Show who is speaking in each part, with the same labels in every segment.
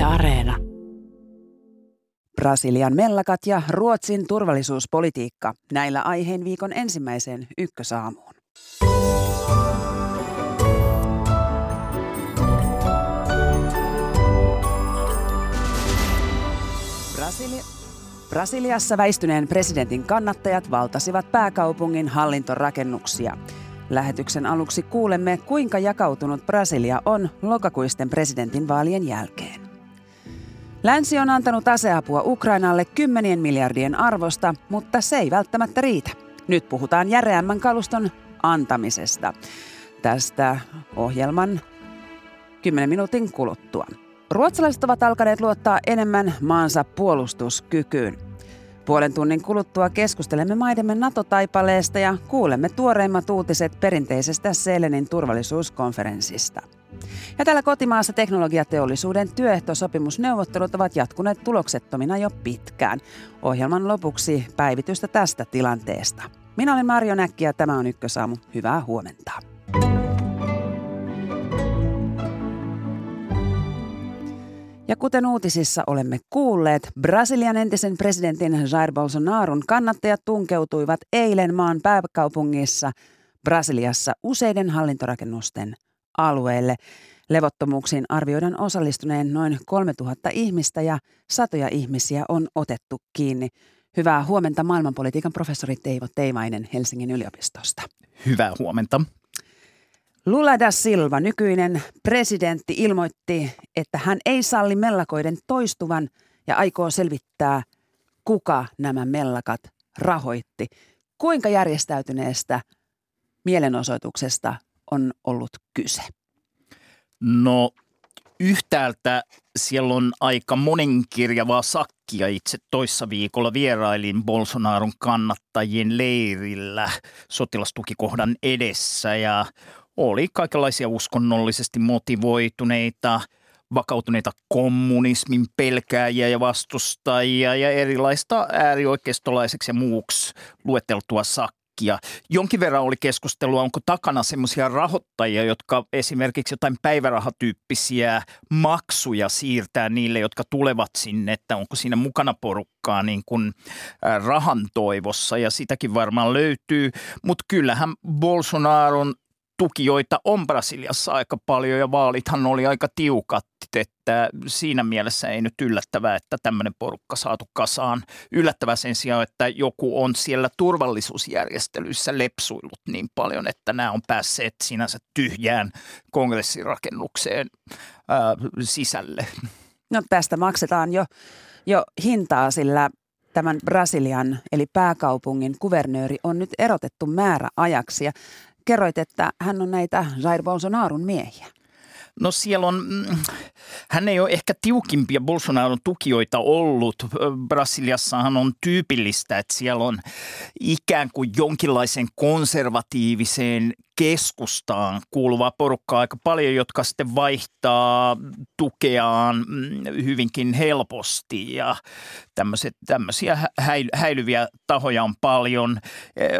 Speaker 1: Yle Areena.
Speaker 2: Brasilian mellakat ja Ruotsin turvallisuuspolitiikka. Näillä aiheen viikon ensimmäiseen ykkösaamuun. Brasilia, Brasiliassa väistyneen presidentin kannattajat valtasivat pääkaupungin hallintorakennuksia. Lähetyksen aluksi kuulemme, kuinka jakautunut Brasilia on lokakuisten presidentinvaalien jälkeen. Länsi on antanut aseapua Ukrainalle kymmenien miljardien arvosta, mutta se ei välttämättä riitä. Nyt puhutaan järeämmän kaluston antamisesta. Tästä ohjelman 10 minuutin kuluttua. Ruotsalaiset ovat alkaneet luottaa enemmän maansa puolustuskykyyn. Puolen tunnin kuluttua keskustelemme maidemme NATO-taipaleesta ja kuulemme tuoreimmat uutiset perinteisestä Selenin turvallisuuskonferenssista. Ja täällä kotimaassa teknologiateollisuuden työehtosopimusneuvottelut ovat jatkuneet tuloksettomina jo pitkään. Ohjelman lopuksi päivitystä tästä tilanteesta. Minä olen Marjo Näkki ja tämä on Ykkösaamu. Hyvää huomenta. Ja kuten uutisissa olemme kuulleet, Brasilian entisen presidentin Jair Bolsonaron kannattajat tunkeutuivat eilen maan pääkaupungissa Brasiliassa useiden hallintorakennusten alueelle. Levottomuuksiin arvioidaan osallistuneen noin 3000 ihmistä ja satoja ihmisiä on otettu kiinni. Hyvää huomenta maailmanpolitiikan professori Teivo Teivainen Helsingin yliopistosta.
Speaker 3: Hyvää huomenta.
Speaker 2: Lula da Silva, nykyinen presidentti, ilmoitti, että hän ei salli mellakoiden toistuvan ja aikoo selvittää, kuka nämä mellakat rahoitti. Kuinka järjestäytyneestä mielenosoituksesta on ollut kyse?
Speaker 3: No yhtäältä siellä on aika monenkirjavaa sakkia. Itse toissa viikolla vierailin Bolsonaron kannattajien leirillä sotilastukikohdan edessä ja oli kaikenlaisia uskonnollisesti motivoituneita, vakautuneita kommunismin pelkääjiä ja vastustajia ja erilaista äärioikeistolaiseksi ja muuksi luetteltua sakkia. Jonkin verran oli keskustelua, onko takana semmoisia rahoittajia, jotka esimerkiksi jotain päivärahatyyppisiä maksuja siirtää niille, jotka tulevat sinne, että onko siinä mukana porukkaa niin kuin rahan toivossa ja sitäkin varmaan löytyy. Mutta kyllähän Bolsonaron tukijoita on Brasiliassa aika paljon ja vaalithan oli aika tiukat, että siinä mielessä ei nyt yllättävää, että tämmöinen porukka saatu kasaan. Yllättävää sen sijaan, että joku on siellä turvallisuusjärjestelyissä lepsuillut niin paljon, että nämä on päässeet sinänsä tyhjään kongressirakennukseen ää, sisälle.
Speaker 2: No tästä maksetaan jo, jo hintaa, sillä tämän Brasilian eli pääkaupungin kuvernööri on nyt erotettu määräajaksi. Ja kerroit, että hän on näitä Jair Bolsonarun miehiä.
Speaker 3: No siellä on, mm, hän ei ole ehkä tiukimpia Bolsonaron tukijoita ollut. Brasiliassahan on tyypillistä, että siellä on ikään kuin jonkinlaisen konservatiiviseen keskustaan kuuluvaa porukkaa aika paljon, jotka sitten vaihtaa tukeaan mm, hyvinkin helposti. Ja tämmöiset, tämmöisiä häilyviä tahoja on paljon.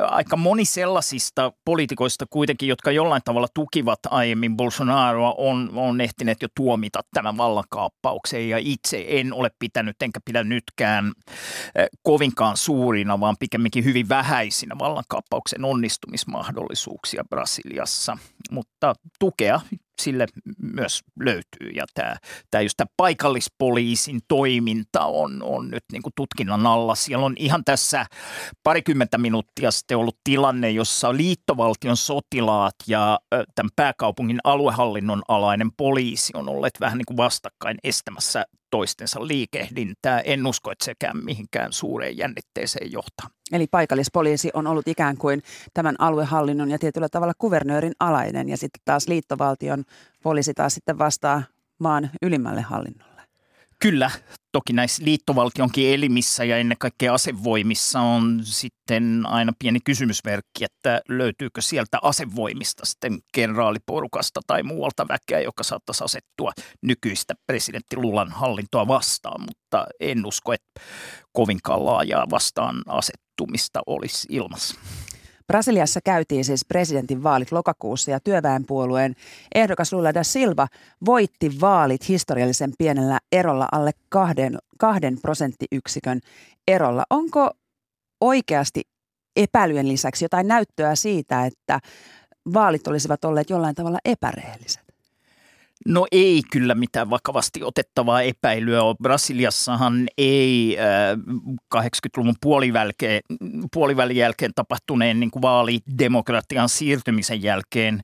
Speaker 3: Aika moni sellaisista poliitikoista kuitenkin, jotka jollain tavalla tukivat aiemmin Bolsonaroa, on, on ehtineet jo tuomita tämän vallankaappauksen ja itse en ole pitänyt enkä pidä nytkään kovinkaan suurina, vaan pikemminkin hyvin vähäisinä vallankaappauksen onnistumismahdollisuuksia Brasiliassa, mutta tukea sille myös löytyy. Ja tämä, tämä just tämä paikallispoliisin toiminta on, on nyt niin kuin tutkinnan alla. Siellä on ihan tässä parikymmentä minuuttia sitten ollut tilanne, jossa liittovaltion sotilaat ja tämän pääkaupungin aluehallinnon alainen poliisi on olleet vähän niin kuin vastakkain estämässä toistensa liikehdintää. En usko, että sekään mihinkään suureen jännitteeseen johtaa.
Speaker 2: Eli paikallispoliisi on ollut ikään kuin tämän aluehallinnon ja tietyllä tavalla kuvernöörin alainen ja sitten taas liittovaltion poliisi taas sitten vastaa maan ylimmälle hallinnolle.
Speaker 3: Kyllä, toki näissä liittovaltionkin elimissä ja ennen kaikkea asevoimissa on sitten aina pieni kysymysmerkki, että löytyykö sieltä asevoimista sitten kenraaliporukasta tai muualta väkeä, joka saattaisi asettua nykyistä presidentti Lulan hallintoa vastaan, mutta en usko, että kovinkaan laajaa vastaan asettumista olisi ilmassa.
Speaker 2: Brasiliassa käytiin siis presidentin vaalit lokakuussa ja työväenpuolueen ehdokas Lula da Silva voitti vaalit historiallisen pienellä erolla alle kahden, kahden prosenttiyksikön erolla. Onko oikeasti epäilyjen lisäksi jotain näyttöä siitä, että vaalit olisivat olleet jollain tavalla epärehelliset?
Speaker 3: No ei kyllä mitään vakavasti otettavaa epäilyä ole. Brasiliassahan ei äh, 80-luvun puolivälkeen, puolivälin jälkeen tapahtuneen niin kuin vaalidemokratian siirtymisen jälkeen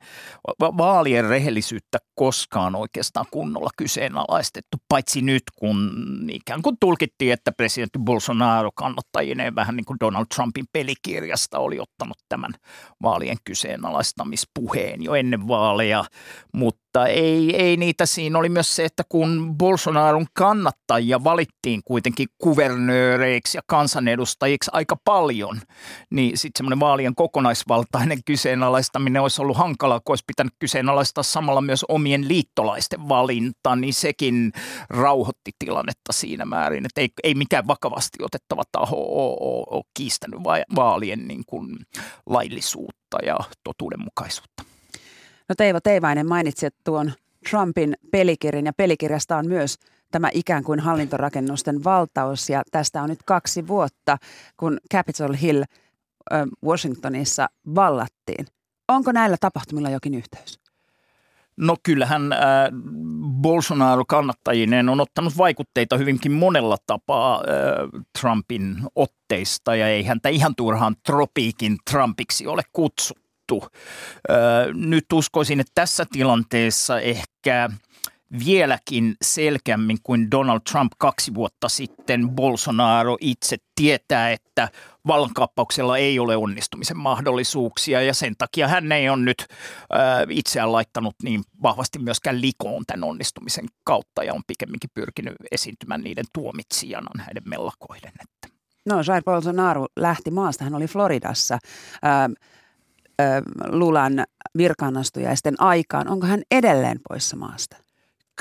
Speaker 3: vaalien rehellisyyttä koskaan oikeastaan kunnolla kyseenalaistettu, paitsi nyt kun ikään kuin tulkittiin, että presidentti Bolsonaro kannattajineen vähän niin kuin Donald Trumpin pelikirjasta oli ottanut tämän vaalien kyseenalaistamispuheen jo ennen vaaleja, mutta mutta ei, ei niitä. Siinä oli myös se, että kun Bolsonaron kannattajia valittiin kuitenkin kuvernööreiksi ja kansanedustajiksi aika paljon, niin sitten semmoinen vaalien kokonaisvaltainen kyseenalaistaminen olisi ollut hankalaa, kun olisi pitänyt kyseenalaistaa samalla myös omien liittolaisten valinta, niin sekin rauhoitti tilannetta siinä määrin, että ei, ei mikään vakavasti otettava taho ole, kiistänyt vaalien niin kuin laillisuutta ja totuudenmukaisuutta.
Speaker 2: No Teivo Teivainen mainitsi tuon Trumpin pelikirjan ja pelikirjasta on myös tämä ikään kuin hallintorakennusten valtaus ja tästä on nyt kaksi vuotta, kun Capitol Hill Washingtonissa vallattiin. Onko näillä tapahtumilla jokin yhteys?
Speaker 3: No kyllähän äh, Bolsonaro kannattajineen on ottanut vaikutteita hyvinkin monella tapaa äh, Trumpin otteista ja ei häntä ihan turhaan tropiikin Trumpiksi ole kutsuttu juttu. Nyt uskoisin, että tässä tilanteessa ehkä vieläkin selkeämmin kuin Donald Trump kaksi vuotta sitten Bolsonaro itse tietää, että vallankaappauksella ei ole onnistumisen mahdollisuuksia ja sen takia hän ei ole nyt itseään laittanut niin vahvasti myöskään likoon tämän onnistumisen kautta ja on pikemminkin pyrkinyt esiintymään niiden tuomitsijana näiden mellakoiden.
Speaker 2: No Jair Bolsonaro lähti maasta, hän oli Floridassa. Ähm Lulan virkaanastujaisten aikaan. Onko hän edelleen poissa maasta?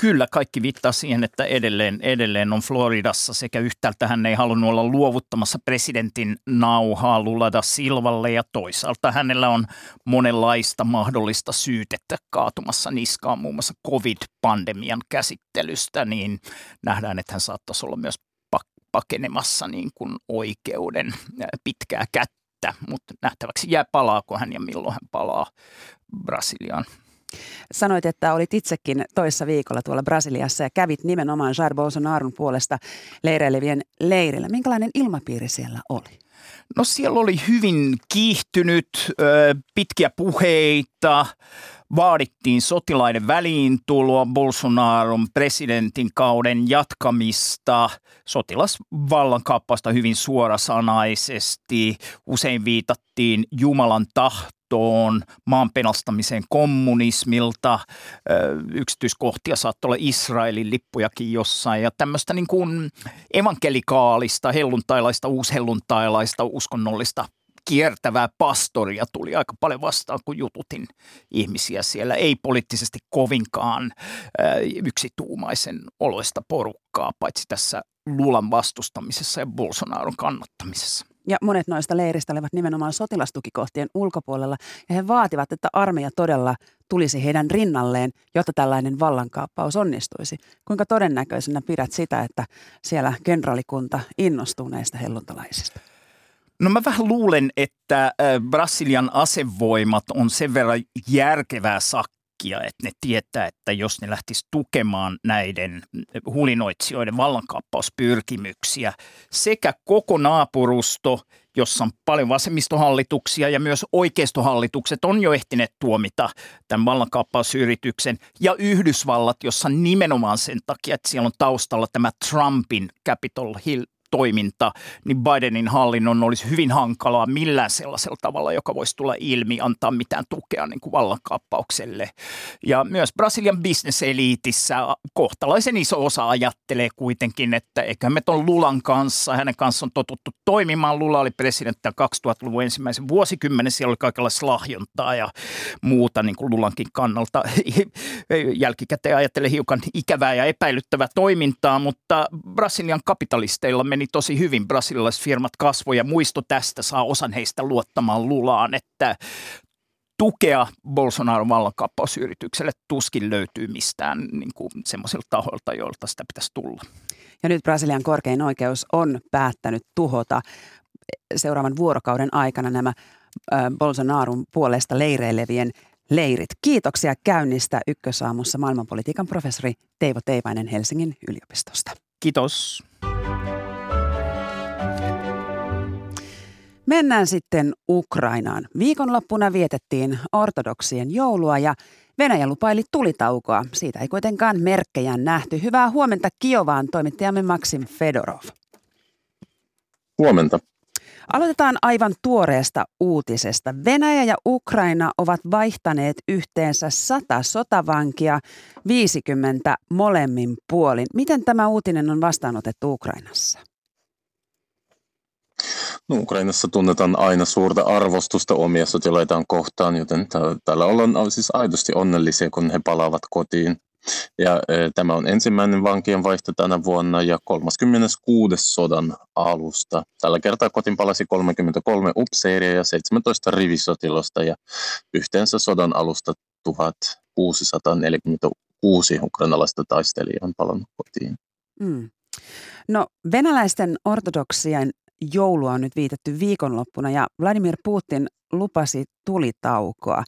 Speaker 3: Kyllä, kaikki viittaa siihen, että edelleen, edelleen on Floridassa sekä yhtäältä hän ei halunnut olla luovuttamassa presidentin nauhaa Lulada Silvalle ja toisaalta hänellä on monenlaista mahdollista syytettä kaatumassa niskaan muun muassa covid-pandemian käsittelystä, niin nähdään, että hän saattaisi olla myös pakenemassa niin kuin oikeuden pitkää kättä että, mutta nähtäväksi jää palaako hän ja milloin hän palaa Brasiliaan.
Speaker 2: Sanoit, että olit itsekin toissa viikolla tuolla Brasiliassa ja kävit nimenomaan Jair Bolsonaron puolesta leireilevien leirillä. Minkälainen ilmapiiri siellä oli?
Speaker 3: No siellä oli hyvin kiihtynyt, pitkiä puheita, vaadittiin sotilaiden väliintuloa, Bolsonaron presidentin kauden jatkamista, sotilasvallankaappausta hyvin suorasanaisesti, usein viitattiin Jumalan tahtoon, maan pelastamiseen kommunismilta, yksityiskohtia saattoi olla Israelin lippujakin jossain ja tämmöistä niin kuin evankelikaalista, helluntailaista, uushelluntailaista, uskonnollista kiertävää pastoria tuli aika paljon vastaan, kun jututin ihmisiä siellä. Ei poliittisesti kovinkaan yksituumaisen oloista porukkaa, paitsi tässä Lulan vastustamisessa ja Bolsonaron kannattamisessa.
Speaker 2: Ja monet noista leiristä olivat nimenomaan sotilastukikohtien ulkopuolella ja he vaativat, että armeija todella tulisi heidän rinnalleen, jotta tällainen vallankaappaus onnistuisi. Kuinka todennäköisenä pidät sitä, että siellä kenraalikunta innostuu näistä helluntalaisista?
Speaker 3: No mä vähän luulen, että Brasilian asevoimat on sen verran järkevää sakkia, että ne tietää, että jos ne lähtis tukemaan näiden hulinoitsijoiden vallankaappauspyrkimyksiä sekä koko naapurusto, jossa on paljon vasemmistohallituksia ja myös oikeistohallitukset on jo ehtineet tuomita tämän vallankaappausyrityksen ja Yhdysvallat, jossa nimenomaan sen takia, että siellä on taustalla tämä Trumpin Capitol Hill toiminta, niin Bidenin hallinnon olisi hyvin hankalaa millään sellaisella tavalla, joka voisi tulla ilmi, antaa mitään tukea niin kuin vallankaappaukselle. Ja myös Brasilian bisneseliitissä kohtalaisen iso osa ajattelee kuitenkin, että eikä me tuon Lulan kanssa, hänen kanssa on totuttu toimimaan. Lula oli presidentti 2000-luvun ensimmäisen vuosikymmenen, siellä oli kaikenlaista lahjontaa ja muuta niin kuin Lulankin kannalta. Jälkikäteen ajattelee hiukan ikävää ja epäilyttävää toimintaa, mutta Brasilian kapitalisteilla meni tosi hyvin. Brasililaiset firmat kasvoja. Muisto tästä saa osan heistä luottamaan lulaan, että tukea Bolsonaron vallankaappausyritykselle tuskin löytyy mistään niin kuin semmoisilta tahoilta, joilta sitä pitäisi tulla.
Speaker 2: Ja nyt Brasilian korkein oikeus on päättänyt tuhota seuraavan vuorokauden aikana nämä Bolsonaron puolesta leireilevien leirit. Kiitoksia käynnistä Ykkösaamussa maailmanpolitiikan professori Teivo Teivainen Helsingin yliopistosta.
Speaker 3: Kiitos.
Speaker 2: Mennään sitten Ukrainaan. Viikonloppuna vietettiin ortodoksien joulua ja Venäjä lupaili tulitaukoa. Siitä ei kuitenkaan merkkejä nähty. Hyvää huomenta Kiovaan toimittajamme Maxim Fedorov.
Speaker 1: Huomenta.
Speaker 2: Aloitetaan aivan tuoreesta uutisesta. Venäjä ja Ukraina ovat vaihtaneet yhteensä 100 sotavankia, 50 molemmin puolin. Miten tämä uutinen on vastaanotettu Ukrainassa?
Speaker 1: No, Ukrainassa tunnetaan aina suurta arvostusta omia sotilaitaan kohtaan, joten täällä ollaan siis aidosti onnellisia, kun he palaavat kotiin. Ja e, tämä on ensimmäinen vankien vaihto tänä vuonna ja 36. sodan alusta. Tällä kertaa kotiin palasi 33 upseeria ja 17 rivisotilosta ja yhteensä sodan alusta 1646 ukrainalaista taistelijaa on palannut kotiin. Mm.
Speaker 2: No venäläisten ortodoksien joulua on nyt viitetty viikonloppuna ja Vladimir Putin lupasi tulitaukoa.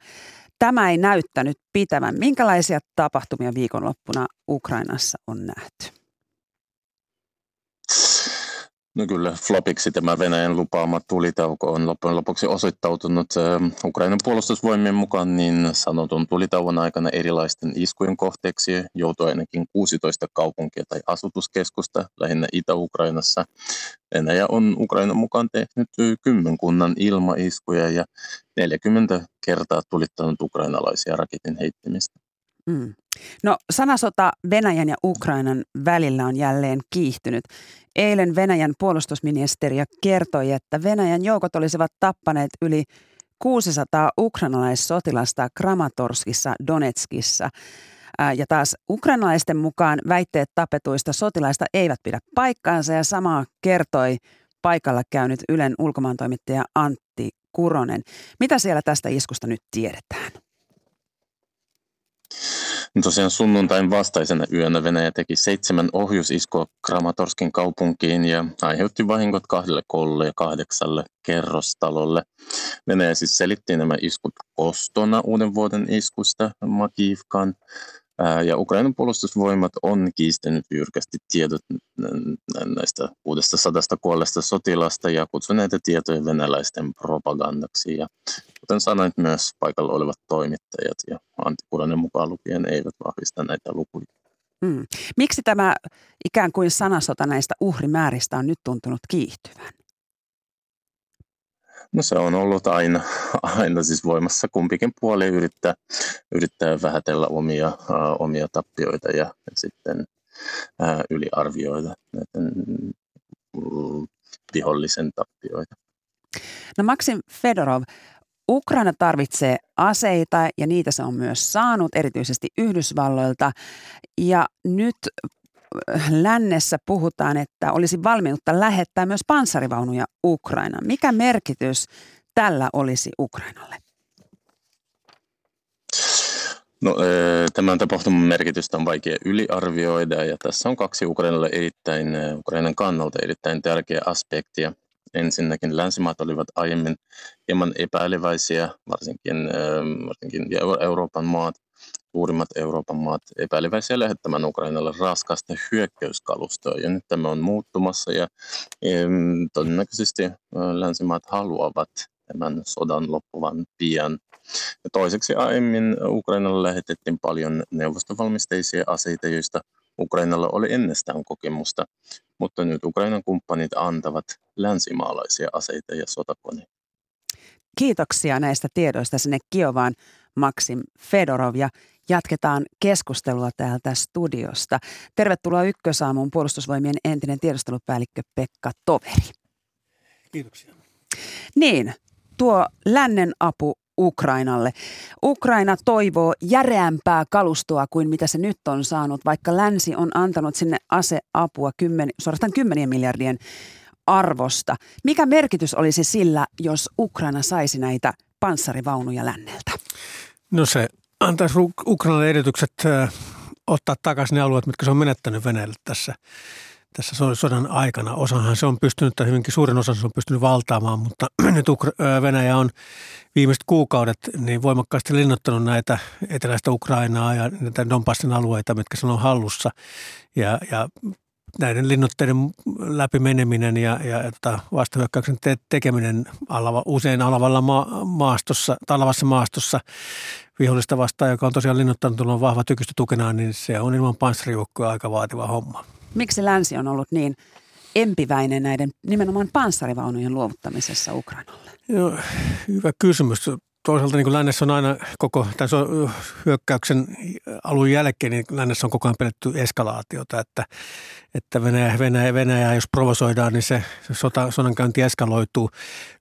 Speaker 2: Tämä ei näyttänyt pitävän. Minkälaisia tapahtumia viikonloppuna Ukrainassa on nähty?
Speaker 1: No kyllä, flopiksi tämä Venäjän lupaama tulitauko on loppujen lopuksi osoittautunut Ukrainan puolustusvoimien mukaan niin sanotun tulitauon aikana erilaisten iskujen kohteeksi joutui ainakin 16 kaupunkia tai asutuskeskusta lähinnä Itä-Ukrainassa. Venäjä on Ukrainan mukaan tehnyt kymmenkunnan ilmaiskuja ja 40 kertaa tulittanut ukrainalaisia raketin heittämistä.
Speaker 2: Mm. No sanasota Venäjän ja Ukrainan välillä on jälleen kiihtynyt. Eilen Venäjän puolustusministeriö kertoi, että Venäjän joukot olisivat tappaneet yli 600 ukrainalaissotilasta Kramatorskissa, Donetskissa. Ja taas ukrainalaisten mukaan väitteet tapetuista sotilaista eivät pidä paikkaansa ja samaa kertoi paikalla käynyt Ylen ulkomaantoimittaja Antti Kuronen. Mitä siellä tästä iskusta nyt tiedetään?
Speaker 1: Niin tosiaan sunnuntain vastaisena yönä Venäjä teki seitsemän ohjusiskua Kramatorskin kaupunkiin ja aiheutti vahingot kahdelle koululle ja kahdeksalle kerrostalolle. Venäjä siis selitti nämä iskut kostona uuden vuoden iskusta Makivkan. Ja Ukrainan puolustusvoimat on kiistänyt jyrkästi tiedot näistä uudesta sadasta kuolleesta sotilasta ja kutsui näitä tietoja venäläisten propagandaksi. Ja kuten sanoit, myös paikalla olevat toimittajat ja Antti Kuranen mukaan lukien eivät vahvista näitä lukuja.
Speaker 2: Hmm. Miksi tämä ikään kuin sanasota näistä uhrimääristä on nyt tuntunut kiihtyvän?
Speaker 1: No se on ollut aina, aina siis voimassa. Kumpikin puoli yrittää, yrittää vähätellä omia, uh, omia tappioita ja, ja sitten uh, yliarvioida näiden uh, vihollisen tappioita.
Speaker 2: No Maxim Fedorov, Ukraina tarvitsee aseita ja niitä se on myös saanut, erityisesti Yhdysvalloilta. Ja nyt lännessä puhutaan, että olisi valmiutta lähettää myös panssarivaunuja Ukrainaan. Mikä merkitys tällä olisi Ukrainalle?
Speaker 1: No, tämän tapahtuman merkitystä on vaikea yliarvioida ja tässä on kaksi Ukrainalle erittäin, Ukrainan kannalta erittäin tärkeä aspektia. Ensinnäkin länsimaat olivat aiemmin hieman epäileväisiä, varsinkin, varsinkin Euroopan maat, suurimmat Euroopan maat epäileväisiä lähettämään Ukrainalle raskasta hyökkäyskalustoa. Ja nyt tämä on muuttumassa ja todennäköisesti länsimaat haluavat tämän sodan loppuvan pian. Ja toiseksi aiemmin Ukrainalle lähetettiin paljon neuvostovalmisteisia aseita, joista Ukrainalla oli ennestään kokemusta, mutta nyt Ukrainan kumppanit antavat länsimaalaisia aseita ja sotakoneita.
Speaker 2: Kiitoksia näistä tiedoista sinne Kiovaan Maxim Fedorov ja jatketaan keskustelua täältä studiosta. Tervetuloa Ykkösaamuun puolustusvoimien entinen tiedustelupäällikkö Pekka Toveri.
Speaker 4: Kiitoksia.
Speaker 2: Niin, tuo lännen apu Ukrainalle. Ukraina toivoo järeämpää kalustoa kuin mitä se nyt on saanut, vaikka länsi on antanut sinne aseapua kymmen, suorastaan kymmenien miljardien arvosta. Mikä merkitys olisi sillä, jos Ukraina saisi näitä panssarivaunuja länneltä?
Speaker 4: No se antaisi Ukrainalle edellytykset ottaa takaisin ne alueet, mitkä se on menettänyt Venäjälle tässä, tässä sodan aikana. Osahan se on pystynyt, tai hyvinkin suurin osa se on pystynyt valtaamaan, mutta nyt Venäjä on viimeiset kuukaudet niin voimakkaasti linnottanut näitä eteläistä Ukrainaa ja näitä Donbassin alueita, mitkä se on hallussa. Ja, ja näiden linnotteiden läpimeneminen ja, ja tota vastahyökkäyksen te- tekeminen alava, usein alavalla ma- maastossa, talavassa maastossa vihollista vastaan, joka on tosiaan linnottanut on vahva tykistö tukenaan, niin se on ilman panssarijoukkoja aika vaativa homma.
Speaker 2: Miksi länsi on ollut niin empiväinen näiden nimenomaan panssarivaunujen luovuttamisessa Ukrainalle?
Speaker 4: Joo, hyvä kysymys toisaalta niin kuin lännessä on aina koko tämän hyökkäyksen alun jälkeen, niin lännessä on koko ajan pidetty eskalaatiota, että, että Venäjä, Venäjä, Venäjä, jos provosoidaan, niin se, se sota, sodankäynti eskaloituu.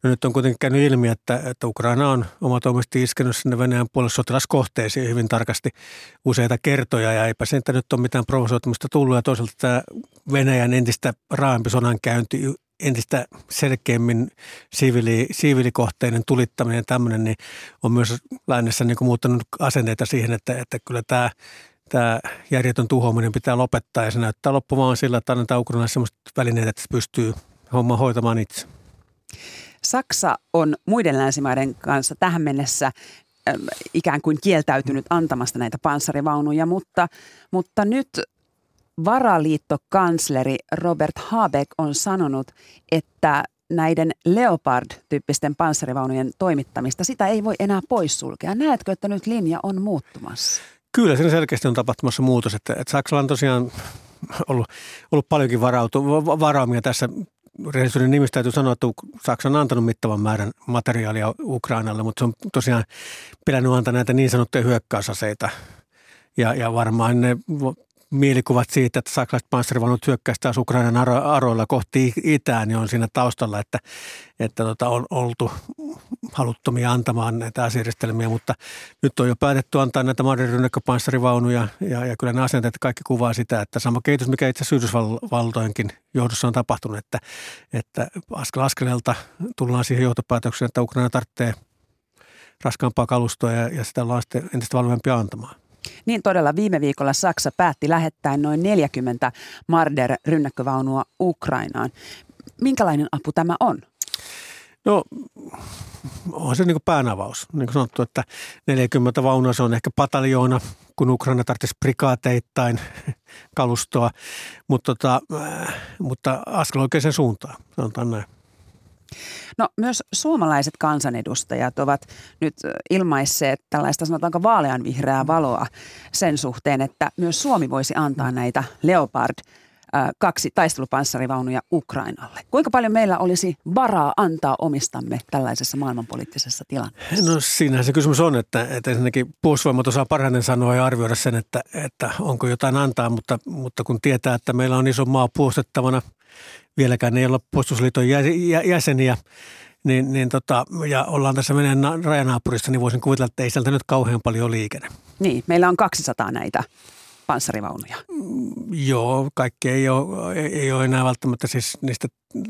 Speaker 4: No nyt on kuitenkin käynyt ilmi, että, että Ukraina on omatoimisesti iskenyt sinne Venäjän puolelle sotilaskohteisiin hyvin tarkasti useita kertoja ja eipä sen nyt ole mitään provosoitumista tullut ja toisaalta tämä Venäjän entistä raaempi sodankäynti entistä selkeämmin siivili, siivillikohteinen tulittaminen ja tämmöinen, niin on myös lännessä niin kuin muuttanut asenteita siihen, että, että kyllä tämä, tämä järjetön tuhoaminen pitää lopettaa ja se näyttää loppumaan sillä, että annetaan Ukrainalle sellaiset välineet, että se pystyy homma hoitamaan itse.
Speaker 2: Saksa on muiden länsimaiden kanssa tähän mennessä ikään kuin kieltäytynyt antamasta näitä panssarivaunuja, mutta, mutta nyt varaliittokansleri Robert Habeck on sanonut, että näiden Leopard-tyyppisten panssarivaunujen toimittamista, sitä ei voi enää poissulkea. Näetkö, että nyt linja on muuttumassa?
Speaker 4: Kyllä, siinä selkeästi on tapahtumassa muutos. Että, että Saksalla on tosiaan ollut, ollut paljonkin varautu, varaumia tässä. Rehellisyyden nimistä täytyy sanoa, että Saksa on antanut mittavan määrän materiaalia Ukrainalle, mutta se on tosiaan pitänyt antaa näitä niin sanottuja hyökkäysaseita. Ja, ja varmaan ne mielikuvat siitä, että saksalaiset panssarivaunut hyökkäisivät taas Ukrainan aro- aroilla kohti itään, niin on siinä taustalla, että, että tota, on oltu haluttomia antamaan näitä asejärjestelmiä, mutta nyt on jo päätetty antaa näitä panssarivaunuja ja, ja kyllä ne asenteet kaikki kuvaa sitä, että sama kehitys, mikä itse asiassa Yhdysvaltojenkin johdossa on tapahtunut, että, että askel askeleelta tullaan siihen johtopäätökseen, että Ukraina tarvitsee raskaampaa kalustoa ja, ja sitä ollaan sitten entistä valmiimpia antamaan.
Speaker 2: Niin todella viime viikolla Saksa päätti lähettää noin 40 Marder-rynnäkkövaunua Ukrainaan. Minkälainen apu tämä on?
Speaker 4: No on se niin päänavaus. Niin kuin sanottu, että 40 vaunua se on ehkä pataljoona, kun Ukraina tarvitsisi prikaateittain kalustoa, mutta, tota, äh, mutta askel oikeaan suuntaan, sanotaan näin.
Speaker 2: No myös suomalaiset kansanedustajat ovat nyt ilmaisseet tällaista sanotaanko vaaleanvihreää valoa sen suhteen, että myös Suomi voisi antaa näitä Leopard kaksi taistelupanssarivaunuja Ukrainalle. Kuinka paljon meillä olisi varaa antaa omistamme tällaisessa maailmanpoliittisessa tilanteessa?
Speaker 4: No siinä se kysymys on, että, että ensinnäkin puolustusvoimat osaa parhaiten sanoa ja arvioida sen, että, että onko jotain antaa, mutta, mutta kun tietää, että meillä on iso maa puolustettavana – vieläkään ei olla puolustusliiton jäseniä, niin, niin tota, ja ollaan tässä Venäjän rajanaapurissa, niin voisin kuvitella, että ei sieltä nyt kauhean paljon liikenne.
Speaker 2: Niin, meillä on 200 näitä panssarivaunuja.
Speaker 4: Mm, joo, kaikki ei ole, ei ole enää välttämättä siis niistä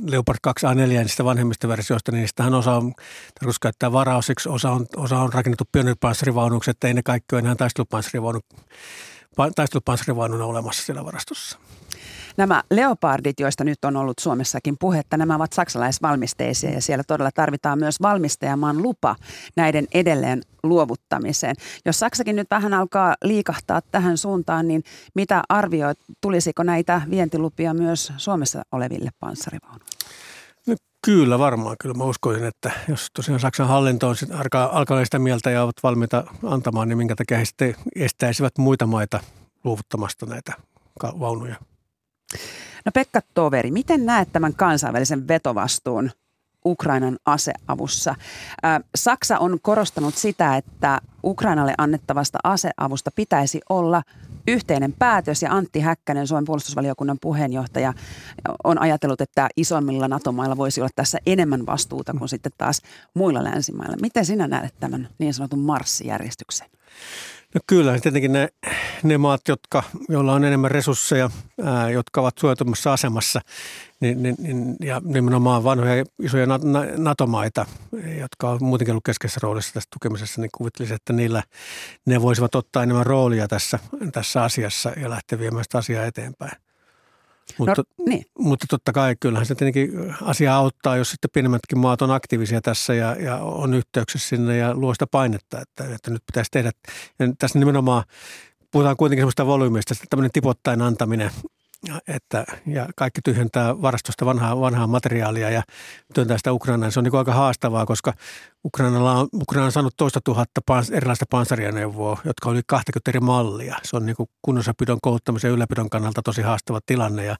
Speaker 4: Leopard 2A4 niistä vanhemmista versioista, niin niistähän osa on tarkoitus käyttää varausiksi, osa on, osa on rakennettu pioneeripanssarivaunuksi, että ei ne kaikki ole enää taistelupanssarivaununa olemassa siellä varastossa.
Speaker 2: Nämä leopardit, joista nyt on ollut Suomessakin puhetta, nämä ovat saksalaisvalmisteisia ja siellä todella tarvitaan myös valmistajamaan lupa näiden edelleen luovuttamiseen. Jos Saksakin nyt vähän alkaa liikahtaa tähän suuntaan, niin mitä arvioit, tulisiko näitä vientilupia myös Suomessa oleville panssarivaunuille?
Speaker 4: No, kyllä varmaan. Kyllä mä uskoisin, että jos tosiaan Saksan hallinto on alkaa, alkaa sitä mieltä ja ovat valmiita antamaan, niin minkä takia he sitten estäisivät muita maita luovuttamasta näitä vaunuja.
Speaker 2: No Pekka Toveri, miten näet tämän kansainvälisen vetovastuun Ukrainan aseavussa. Saksa on korostanut sitä, että Ukrainalle annettavasta aseavusta pitäisi olla yhteinen päätös ja Antti Häkkänen, Suomen puolustusvaliokunnan puheenjohtaja, on ajatellut, että isommilla NATO-mailla voisi olla tässä enemmän vastuuta kuin sitten taas muilla länsimailla. Miten sinä näet tämän niin sanotun marssijärjestyksen?
Speaker 4: No kyllä, tietenkin ne, ne maat, jotka, joilla on enemmän resursseja, ää, jotka ovat suojatumassa asemassa, niin, niin, niin, ja nimenomaan vanhoja isoja NATO-maita, jotka on muutenkin ollut keskeisessä roolissa tässä tukemisessa, niin kuvittelisin, että niillä ne voisivat ottaa enemmän roolia tässä, tässä asiassa ja lähteä viemään sitä asiaa eteenpäin. Mutta, no, niin. mutta totta kai kyllähän se tietenkin asia auttaa, jos sitten pienemmätkin maat on aktiivisia tässä ja, ja on yhteyksissä sinne ja luo sitä painetta, että, että nyt pitäisi tehdä. Ja tässä nimenomaan puhutaan kuitenkin sellaista volyymista, että tämmöinen tipottain antaminen että, ja kaikki tyhjentää varastosta vanhaa, vanhaa materiaalia ja työntää sitä Ukrainaan. Se on niin aika haastavaa, koska Ukrainalla on, Ukraina on saanut toista tuhatta pans, erilaista panssarianeuvoa, jotka oli 20 eri mallia. Se on niin kunnossapidon, kouluttamisen ja ylläpidon kannalta tosi haastava tilanne ja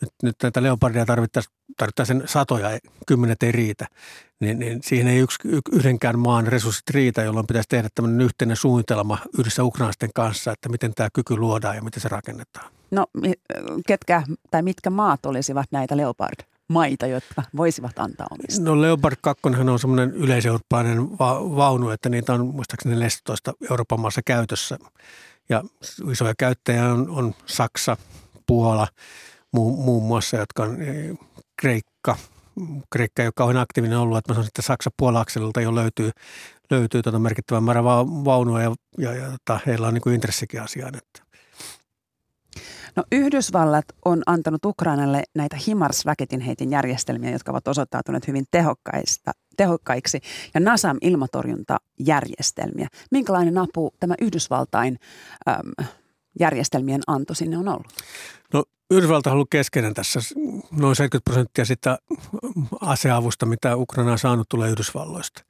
Speaker 4: nyt, nyt näitä leopardia tarvittaisiin, tarvittaisiin satoja, kymmenet ei riitä. Niin, niin siihen ei yksi, yhdenkään maan resurssit riitä, jolloin pitäisi tehdä tämmöinen yhteinen suunnitelma yhdessä ukrainaisten kanssa, että miten tämä kyky luodaan ja miten se rakennetaan.
Speaker 2: No ketkä tai mitkä maat olisivat näitä Leopard? maita, jotka voisivat antaa omista?
Speaker 4: No Leopard 2 on semmoinen yleiseurooppalainen va- vaunu, että niitä on muistaakseni 14 Euroopan maassa käytössä. Ja isoja käyttäjiä on, on Saksa, Puola muu, muun muassa, jotka on Kreikka. Kreikka ei ole kauhean aktiivinen ollut, että mä sanoisin, että Saksa-Puola-akselilta jo löytyy, löytyy tuota merkittävän määrän vaunua ja, ja, ja tota, heillä on niin kuin intressikin asiaan. Että
Speaker 2: No Yhdysvallat on antanut Ukrainalle näitä HIMARS-raketinheitin järjestelmiä, jotka ovat osoittautuneet hyvin tehokkaista, tehokkaiksi, ja NASAM ilmatorjuntajärjestelmiä. Minkälainen apu tämä Yhdysvaltain äm, järjestelmien anto sinne on ollut?
Speaker 4: No Yhdysvalta on ollut keskeinen tässä. Noin 70 prosenttia sitä aseavusta, mitä Ukraina on saanut, tulee Yhdysvalloista.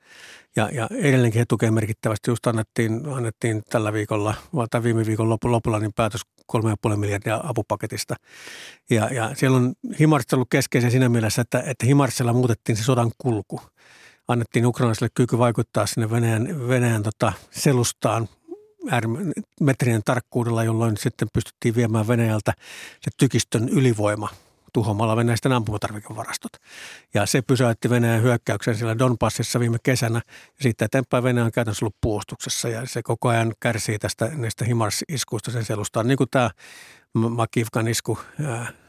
Speaker 4: Ja, ja edelleenkin he tukevat merkittävästi. Just annettiin, annettiin tällä viikolla, tai viime viikon lopulla, niin päätös 3,5 miljardia apupaketista. Ja, ja siellä on Himarissa ollut keskeisen siinä mielessä, että, että Himarsilla muutettiin se sodan kulku. Annettiin ukrainalaisille kyky vaikuttaa sinne Venäjän, Venäjän tota, selustaan metrien tarkkuudella, jolloin sitten pystyttiin viemään Venäjältä se tykistön ylivoima tuhoamalla Venäjän ampumatarvikevarastot. Ja se pysäytti Venäjän hyökkäyksen siellä Donbassissa viime kesänä. Ja siitä eteenpäin Venäjä on käytännössä ollut puolustuksessa ja se koko ajan kärsii tästä näistä HIMARS-iskuista sen selustaan. Niin kuin tämä Makivkan isku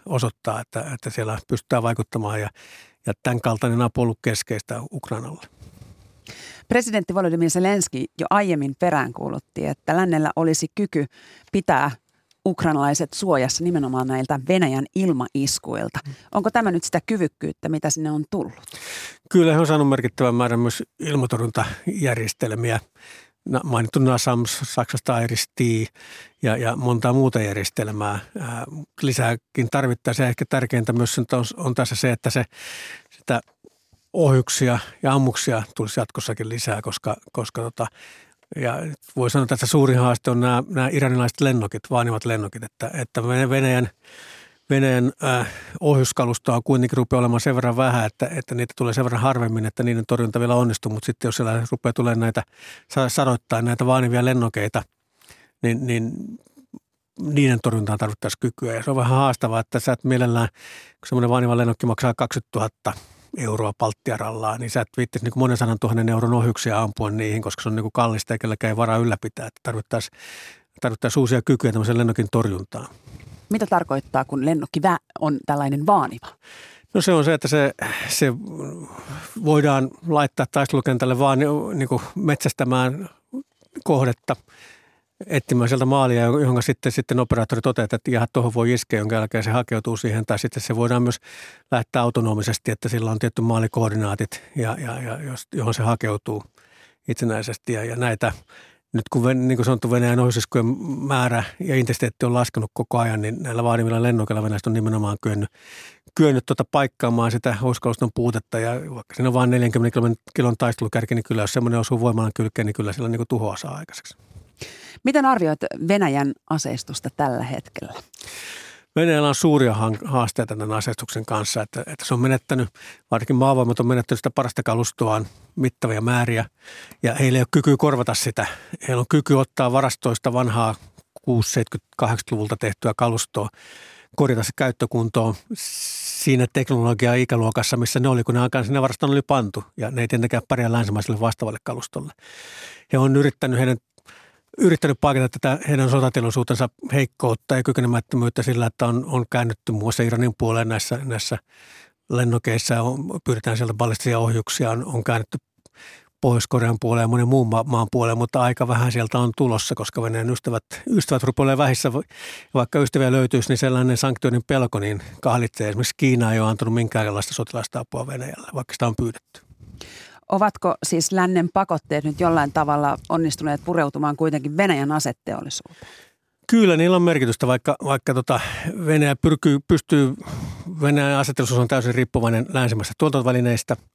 Speaker 4: osoittaa, että, että siellä pystytään vaikuttamaan ja, ja tämän kaltainen apu on ollut keskeistä Ukrainalle.
Speaker 2: Presidentti Volodymyr Zelenski jo aiemmin peräänkuulutti, että lännellä olisi kyky pitää ukrainalaiset suojassa nimenomaan näiltä Venäjän ilmaiskuilta. Onko tämä nyt sitä kyvykkyyttä, mitä sinne on tullut?
Speaker 4: Kyllä he on saanut merkittävän määrän myös ilmatorjuntajärjestelmiä. Mainittu NASAM, Saksasta Iris T ja, ja monta muuta järjestelmää. lisääkin tarvittaisiin. Ehkä tärkeintä myös on, on tässä se, että se, sitä ohjuksia ja ammuksia tulisi jatkossakin lisää, koska, koska tota, ja voi sanoa, että suurin haaste on nämä, nämä iranilaiset lennokit, vaanivat lennokit, että, että Venäjän, Venäjän äh, ohjuskalustoa kuitenkin rupeaa olemaan sen verran vähän, että, että niitä tulee sen verran harvemmin, että niiden torjunta vielä onnistuu, mutta sitten jos siellä rupeaa tulemaan näitä sadoittain näitä vaanivia lennokeita, niin, niin niiden torjuntaan tarvittaisiin kykyä. Ja se on vähän haastavaa, että sä et mielellään, kun semmoinen vaaniva lennokki maksaa 20 000 euroa palttiarallaan, niin sä et viittisi niin monen sanan tuhannen euron ohjuksia ampua niihin, koska se on niin kuin kallista ja kenelläkään ei varaa ylläpitää. Että tarvittaisiin, tarvittaisiin uusia kykyjä tämmöisen lennokin torjuntaan.
Speaker 2: Mitä tarkoittaa, kun lennokki on tällainen vaaniva?
Speaker 4: No se on se, että se, se voidaan laittaa taistelukentälle vaan niin kuin metsästämään kohdetta – etsimään sieltä maalia, johon sitten, sitten operaattori toteaa, että ihan tuohon voi iskeä, jonka jälkeen se hakeutuu siihen. Tai sitten se voidaan myös lähteä autonomisesti, että sillä on tietty maalikoordinaatit, ja, ja, ja, johon se hakeutuu itsenäisesti. Ja, ja näitä, nyt kun niin kuin sanottu Venäjän ohjusiskujen määrä ja intensiteetti on laskenut koko ajan, niin näillä vaadimilla lennokeilla Venäjästä on nimenomaan kyennyt, kyennyt tuota paikkaamaan sitä ohjuskaluston puutetta. Ja vaikka siinä on vain 40 kilon taistelukärki, niin kyllä jos semmoinen osuu voimalan kylkeen, niin kyllä sillä niin tuhoa saa aikaiseksi.
Speaker 2: Miten arvioit Venäjän aseistusta tällä hetkellä?
Speaker 4: Venäjällä on suuria haasteita tämän asetuksen kanssa, että, että se on menettänyt, varsinkin maavoimat on menettänyt sitä parasta kalustoaan mittavia määriä ja heillä ei ole kykyä korvata sitä. Heillä on kyky ottaa varastoista vanhaa 6-70-80-luvulta tehtyä kalustoa, korjata se käyttökuntoon siinä teknologia ikäluokassa, missä ne oli, kun ne aikaan sinne varastoon oli pantu ja ne ei tietenkään pärjää länsimaiselle vastaavalle kalustolle. He on yrittänyt heidän yrittänyt paikata tätä heidän sotatilaisuutensa heikkoutta ja kykenemättömyyttä sillä, että on, on käännytty muun muassa Iranin puoleen näissä, näissä lennokeissa, on, pyydetään sieltä ballistisia ohjuksia, on, on käännytty Pohjois-Korean puoleen ja monen muun ma- maan puoleen, mutta aika vähän sieltä on tulossa, koska Venäjän ystävät, ystävät rupeavat vähissä. Vaikka ystäviä löytyisi, niin sellainen sanktioiden pelko niin kahlitsee. Esimerkiksi Kiina ei ole antanut minkäänlaista sotilaista apua Venäjälle, vaikka sitä on pyydetty.
Speaker 2: Ovatko siis lännen pakotteet nyt jollain tavalla onnistuneet pureutumaan kuitenkin Venäjän asetteollisuuteen?
Speaker 4: Kyllä, niillä on merkitystä, vaikka, vaikka tota Venäjä pyrkyy, pystyy, Venäjän asetteollisuus on täysin riippuvainen länsimäistä tuotantovälineistä –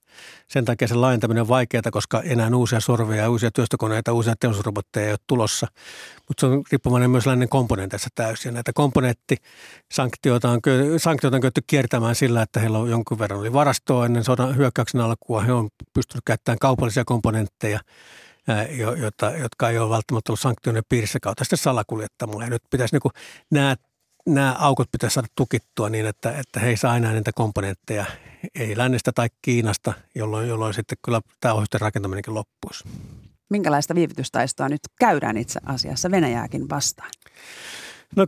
Speaker 4: sen takia sen laajentaminen on vaikeaa, koska enää uusia sorveja, uusia työstökoneita, uusia teollisuusrobotteja ei ole tulossa. Mutta se on riippuvainen myös lännen komponenteissa täysin. Näitä komponenttisanktioita on, sanktioita on käytetty kiertämään sillä, että heillä on jonkun verran oli varastoa ennen sodan hyökkäyksen alkua. He on pystynyt käyttämään kaupallisia komponentteja jota, jotka ei ole välttämättä ollut sanktioiden piirissä kautta sitten salakuljettamaan. Ja nyt pitäisi niin nämä nämä aukot pitäisi saada tukittua niin, että, että he ei saa enää niitä komponentteja, ei lännestä tai Kiinasta, jolloin, jolloin sitten kyllä tämä ohjusten rakentaminenkin loppuisi.
Speaker 2: Minkälaista viivytystaistoa nyt käydään itse asiassa Venäjääkin vastaan?
Speaker 4: No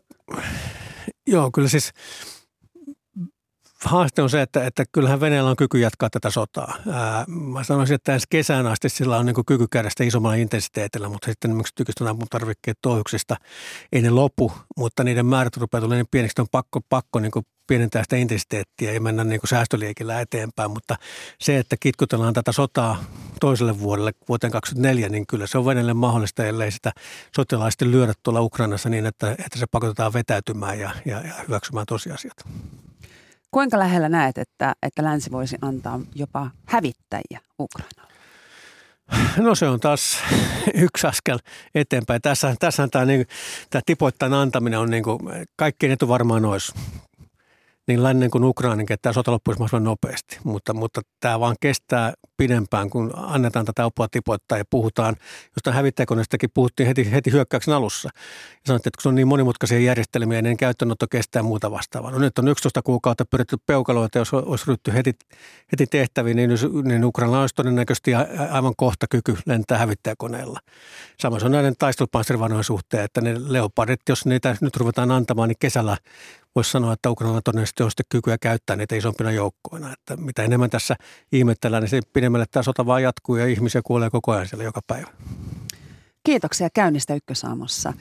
Speaker 4: joo, kyllä siis haaste on se, että, että kyllähän Venäjällä on kyky jatkaa tätä sotaa. Ää, mä sanoisin, että ensi kesään asti sillä on niin kyky käydä sitä isommalla intensiteetillä, mutta sitten esimerkiksi tykistön tarvikkeet toihuksista ei ne lopu, mutta niiden määrät rupeaa tulemaan niin pieniksi, on pakko, pakko niin pienentää sitä intensiteettiä ja mennä niin säästöliikillä eteenpäin, mutta se, että kitkutellaan tätä sotaa toiselle vuodelle, vuoteen 2024, niin kyllä se on Venäjälle mahdollista, ellei sitä sotilaisesti lyödä tuolla Ukrainassa niin, että, että se pakotetaan vetäytymään ja, ja, ja hyväksymään tosiasiat.
Speaker 2: Kuinka lähellä näet, että, että länsi voisi antaa jopa hävittäjiä Ukrainalle?
Speaker 4: No se on taas yksi askel eteenpäin. Tässä, tässä tämä, niin, tämä tipoittain antaminen on niin kuin, kaikkein etu varmaan olisi niin lännen kuin Ukraininkin, että tämä sota loppuisi mahdollisimman nopeasti. Mutta, mutta tämä vaan kestää pidempään, kun annetaan tätä apua tipoittaa ja puhutaan. Jostain hävittäjäkoneestakin puhuttiin heti, heti hyökkäyksen alussa. Ja sanottiin, että kun se on niin monimutkaisia järjestelmiä, niin käyttöönotto kestää muuta vastaavaa. No nyt on 11 kuukautta pyritty peukaloita, jos olisi ryhty heti, heti tehtäviin, niin, niin Ukraina olisi todennäköisesti aivan kohta kyky lentää hävittäjäkoneella. Sama se on näiden taistelupanssarivanojen suhteen, että ne leopardit, jos niitä nyt ruvetaan antamaan, niin kesällä voisi sanoa, että Ukraina todennäköisesti on sitten kykyä käyttää niitä isompina joukkoina. Että mitä enemmän tässä ihmetellään, niin se pidemmälle tämä sota vaan jatkuu ja ihmisiä kuolee koko ajan siellä joka päivä.
Speaker 2: Kiitoksia käynnistä Ykkösaamossa.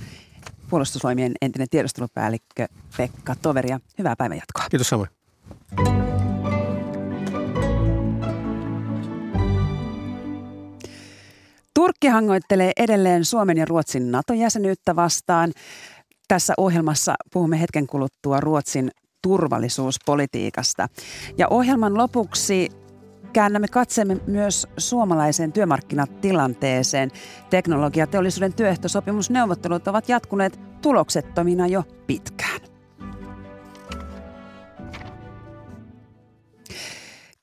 Speaker 2: Puolustusvoimien entinen tiedustelupäällikkö Pekka Toveria. Hyvää päivänjatkoa.
Speaker 4: Kiitos samoin.
Speaker 2: Turkki hangoittelee edelleen Suomen ja Ruotsin NATO-jäsenyyttä vastaan. Tässä ohjelmassa puhumme hetken kuluttua Ruotsin turvallisuuspolitiikasta. Ja ohjelman lopuksi käännämme katseemme myös suomalaiseen työmarkkinatilanteeseen. Teknologiateollisuuden työehtosopimusneuvottelut ovat jatkuneet tuloksettomina jo pitkään.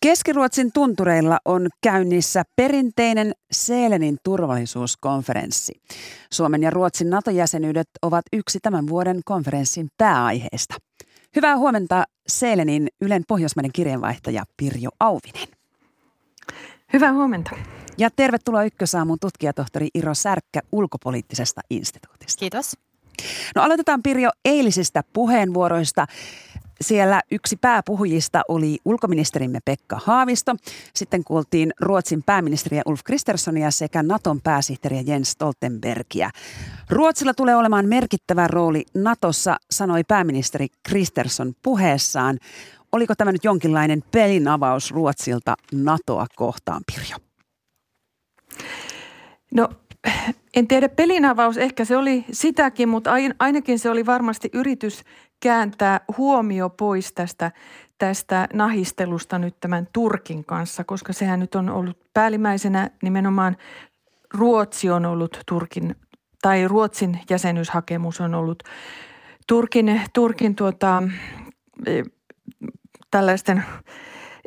Speaker 2: Keskiruotsin tuntureilla on käynnissä perinteinen Seelenin turvallisuuskonferenssi. Suomen ja Ruotsin NATO-jäsenyydet ovat yksi tämän vuoden konferenssin pääaiheista. Hyvää huomenta Seelenin Ylen pohjoismaiden kirjeenvaihtaja Pirjo Auvinen.
Speaker 5: Hyvää huomenta.
Speaker 2: Ja tervetuloa Ykkösaamun tutkijatohtori Iro Särkkä ulkopoliittisesta instituutista.
Speaker 5: Kiitos.
Speaker 2: No aloitetaan Pirjo eilisistä puheenvuoroista. Siellä yksi pääpuhujista oli ulkoministerimme Pekka Haavisto. Sitten kuultiin Ruotsin pääministeriä Ulf Kristerssonia sekä Naton pääsihteeriä Jens Stoltenbergia. Ruotsilla tulee olemaan merkittävä rooli Natossa, sanoi pääministeri Kristersson puheessaan. Oliko tämä nyt jonkinlainen pelin avaus Ruotsilta NATOa kohtaan, Pirjo?
Speaker 5: No en tiedä, pelinavaus ehkä se oli sitäkin, mutta ainakin se oli varmasti yritys kääntää huomio pois tästä, tästä nahistelusta nyt tämän Turkin kanssa, koska sehän nyt on ollut päällimmäisenä nimenomaan Ruotsi on ollut Turkin, tai Ruotsin jäsenyyshakemus on ollut Turkin, Turkin tuota, e, tällaisten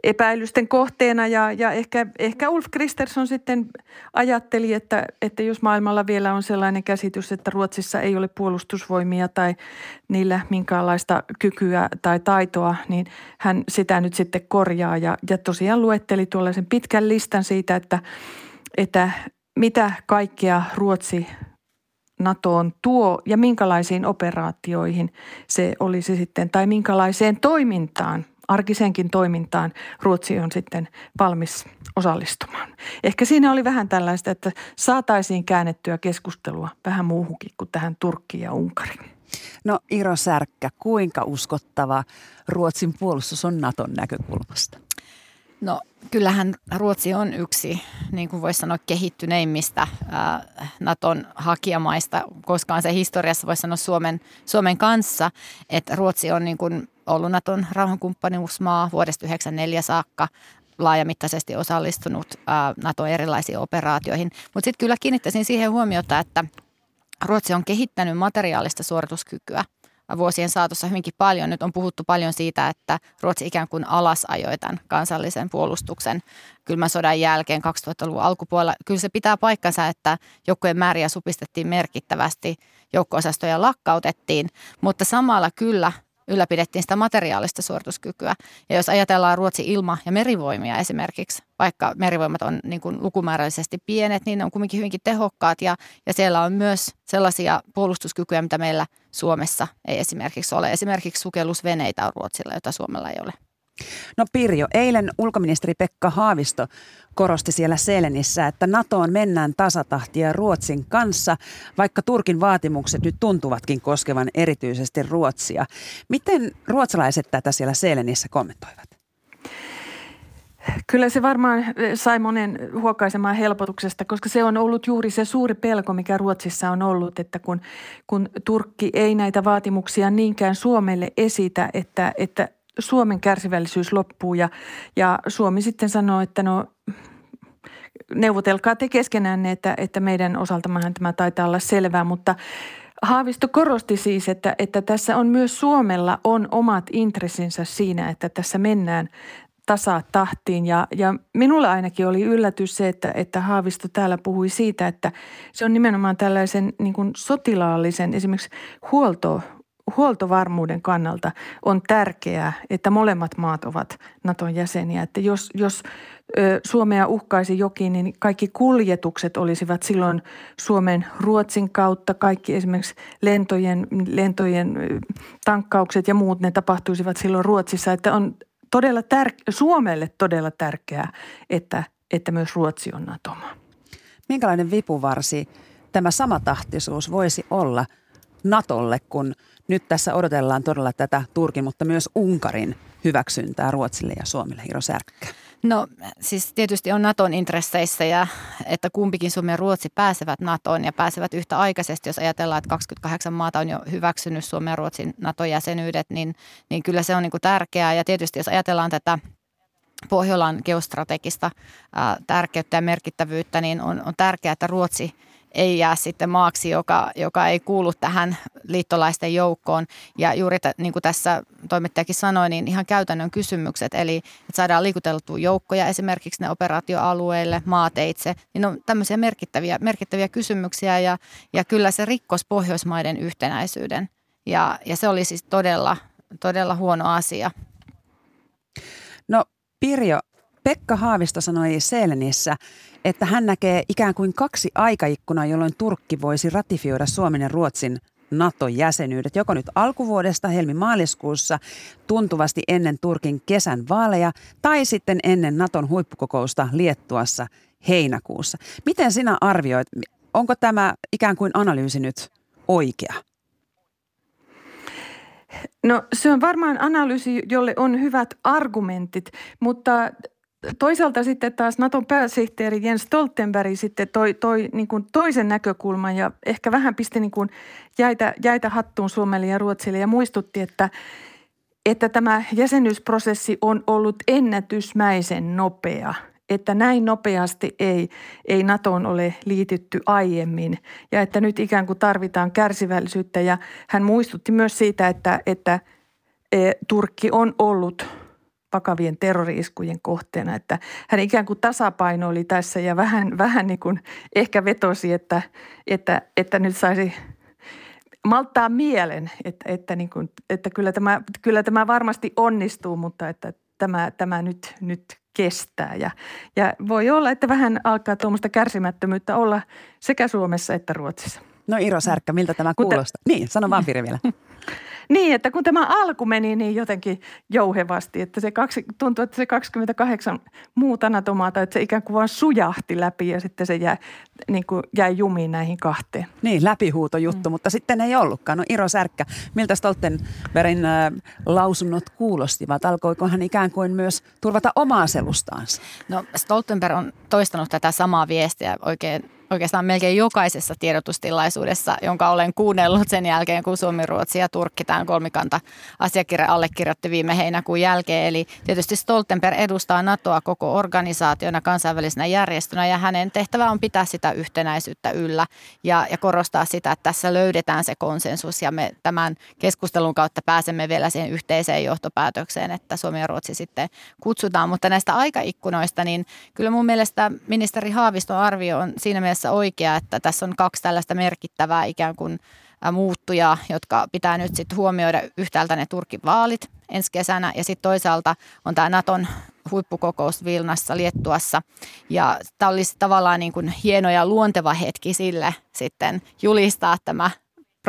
Speaker 5: epäilysten kohteena ja, ja ehkä, ehkä Ulf Kristersson sitten ajatteli, että, että jos maailmalla vielä on sellainen käsitys, että Ruotsissa ei ole puolustusvoimia tai niillä minkäänlaista kykyä tai taitoa, niin hän sitä nyt sitten korjaa. Ja, ja tosiaan luetteli tuollaisen pitkän listan siitä, että, että mitä kaikkea Ruotsi NATOon tuo ja minkälaisiin operaatioihin se olisi sitten tai minkälaiseen toimintaan arkiseenkin toimintaan Ruotsi on sitten valmis osallistumaan. Ehkä siinä oli vähän tällaista, että saataisiin käännettyä keskustelua vähän muuhunkin kuin tähän Turkkiin ja Unkariin.
Speaker 2: No Iro Särkkä, kuinka uskottava Ruotsin puolustus on Naton näkökulmasta?
Speaker 6: No kyllähän Ruotsi on yksi, niin kuin voisi sanoa, kehittyneimmistä ää, Naton hakijamaista. Koskaan se historiassa voisi sanoa Suomen, Suomen kanssa, että Ruotsi on niin kuin ollut Naton rauhankumppanuusmaa vuodesta 1994 saakka laajamittaisesti osallistunut ää, Naton erilaisiin operaatioihin. Mutta sitten kyllä kiinnittäisin siihen huomiota, että Ruotsi on kehittänyt materiaalista suorituskykyä – vuosien saatossa hyvinkin paljon. Nyt on puhuttu paljon siitä, että Ruotsi ikään kuin alasajoi tämän kansallisen puolustuksen kylmän sodan jälkeen 2000-luvun alkupuolella. Kyllä se pitää paikkansa, että joukkojen määriä supistettiin merkittävästi, joukko-osastoja lakkautettiin, mutta samalla kyllä ylläpidettiin sitä materiaalista suorituskykyä. Ja jos ajatellaan Ruotsin ilma- ja merivoimia esimerkiksi, vaikka merivoimat on niin kuin lukumäärällisesti pienet, niin ne on kuitenkin hyvinkin tehokkaat ja, ja siellä on myös sellaisia puolustuskykyjä, mitä meillä Suomessa ei esimerkiksi ole. Esimerkiksi sukellusveneitä on Ruotsilla, jota Suomella ei ole.
Speaker 2: No Pirjo, eilen ulkoministeri Pekka Haavisto korosti siellä Selenissä, että NATOon mennään tasatahtia Ruotsin kanssa, vaikka Turkin vaatimukset nyt tuntuvatkin koskevan erityisesti Ruotsia. Miten ruotsalaiset tätä siellä Selenissä kommentoivat?
Speaker 5: Kyllä se varmaan sai monen huokaisemaan helpotuksesta, koska se on ollut juuri se suuri pelko, mikä Ruotsissa on ollut, että kun, kun Turkki ei näitä vaatimuksia niinkään Suomelle esitä, että, että Suomen kärsivällisyys loppuu ja, ja Suomi sitten sanoo, että no neuvotelkaa te keskenään, että, että meidän osaltamahan tämä taitaa olla selvää, mutta Haavisto korosti siis, että, että tässä on myös Suomella on omat intressinsä siinä, että tässä mennään tasatahtiin. Ja, ja minulle ainakin oli yllätys se, että, että Haavisto täällä puhui siitä, että se on nimenomaan tällaisen niin kuin sotilaallisen esimerkiksi huolto, huoltovarmuuden kannalta on tärkeää, että molemmat maat ovat Naton jäseniä. Että jos, jos Suomea uhkaisi jokin, niin kaikki kuljetukset olisivat silloin Suomen Ruotsin kautta. Kaikki esimerkiksi lentojen, lentojen tankkaukset ja muut, ne tapahtuisivat silloin Ruotsissa. Että on todella tär- Suomelle todella tärkeää, että, että myös Ruotsi on Natoma.
Speaker 2: Minkälainen vipuvarsi tämä samatahtisuus voisi olla Natolle, kun nyt tässä odotellaan todella tätä Turkin, mutta myös Unkarin hyväksyntää Ruotsille ja Suomelle, Hiro Särkkä?
Speaker 6: No siis tietysti on Naton intresseissä ja että kumpikin Suomi ja Ruotsi pääsevät Natoon ja pääsevät yhtä aikaisesti. Jos ajatellaan, että 28 maata on jo hyväksynyt Suomen ja Ruotsin NATO-jäsenyydet, niin, niin kyllä se on niin kuin tärkeää. Ja tietysti jos ajatellaan tätä Pohjolan geostrategista ää, tärkeyttä ja merkittävyyttä, niin on, on tärkeää, että Ruotsi – ei jää sitten maaksi, joka, joka ei kuulu tähän liittolaisten joukkoon. Ja juuri t- niin kuin tässä toimittajakin sanoi, niin ihan käytännön kysymykset, eli että saadaan liikuteltua joukkoja esimerkiksi ne operaatioalueille, maateitse, niin on tämmöisiä merkittäviä, merkittäviä kysymyksiä ja, ja kyllä se rikkos Pohjoismaiden yhtenäisyyden. Ja, ja se oli siis todella, todella huono asia.
Speaker 2: No Pirjo, Pekka Haavisto sanoi Selenissä, että hän näkee ikään kuin kaksi aikaikkunaa, jolloin Turkki voisi ratifioida Suomen ja Ruotsin NATO-jäsenyydet, joko nyt alkuvuodesta helmi-maaliskuussa tuntuvasti ennen Turkin kesän vaaleja tai sitten ennen Naton huippukokousta Liettuassa heinäkuussa. Miten sinä arvioit, onko tämä ikään kuin analyysi nyt oikea?
Speaker 5: No se on varmaan analyysi, jolle on hyvät argumentit, mutta Toisaalta sitten taas Naton pääsihteeri Jens Stoltenberg sitten toi, toi niin kuin toisen näkökulman ja ehkä vähän pisti niin kuin jäitä, jäitä hattuun Suomelle ja Ruotsille ja muistutti, että, että tämä jäsenyysprosessi on ollut ennätysmäisen nopea. että näin nopeasti ei, ei NATOon ole liitytty aiemmin ja että nyt ikään kuin tarvitaan kärsivällisyyttä. Ja hän muistutti myös siitä, että, että e, Turkki on ollut vakavien terroriiskujen kohteena, että hän ikään kuin tasapainoili tässä ja vähän, vähän niin kuin ehkä vetosi, että, että, että nyt saisi malttaa mielen, että, että, niin kuin, että kyllä, tämä, kyllä tämä varmasti onnistuu, mutta että tämä, tämä nyt, nyt kestää. Ja, ja voi olla, että vähän alkaa tuommoista kärsimättömyyttä olla sekä Suomessa että Ruotsissa.
Speaker 2: No Iro Särkkä, miltä tämä kuulostaa? Kuten, niin, sano vaan Piri vielä.
Speaker 5: Niin, että kun tämä alku meni niin jotenkin jouhevasti, että se kaksi, tuntuu, että se 28 muuta natomaata, että se ikään kuin vaan sujahti läpi ja sitten se jäi, niin kuin jäi jumiin näihin kahteen.
Speaker 2: Niin, läpihuutojuttu, mm. mutta sitten ei ollutkaan. No Iro Särkkä, miltä Stoltenbergin äh, lausunnot kuulostivat? Alkoiko hän ikään kuin myös turvata omaa selustaansa?
Speaker 6: No Stoltenberg on toistanut tätä samaa viestiä oikein oikeastaan melkein jokaisessa tiedotustilaisuudessa, jonka olen kuunnellut sen jälkeen, kun Suomi, Ruotsi ja Turkki tämän kolmikanta asiakirja allekirjoitti viime heinäkuun jälkeen. Eli tietysti Stoltenberg edustaa NATOa koko organisaationa kansainvälisenä järjestönä ja hänen tehtävä on pitää sitä yhtenäisyyttä yllä ja, ja korostaa sitä, että tässä löydetään se konsensus ja me tämän keskustelun kautta pääsemme vielä siihen yhteiseen johtopäätökseen, että Suomi ja Ruotsi sitten kutsutaan. Mutta näistä aikaikkunoista, niin kyllä mun mielestä ministeri Haaviston arvio on siinä mielessä mielessä oikea, että tässä on kaksi tällaista merkittävää ikään kuin muuttujaa, jotka pitää nyt sitten huomioida yhtäältä ne Turkin vaalit ensi kesänä ja sitten toisaalta on tämä Naton huippukokous Vilnassa Liettuassa. Ja tämä olisi tavallaan niin kuin hieno ja luonteva hetki sille sitten julistaa tämä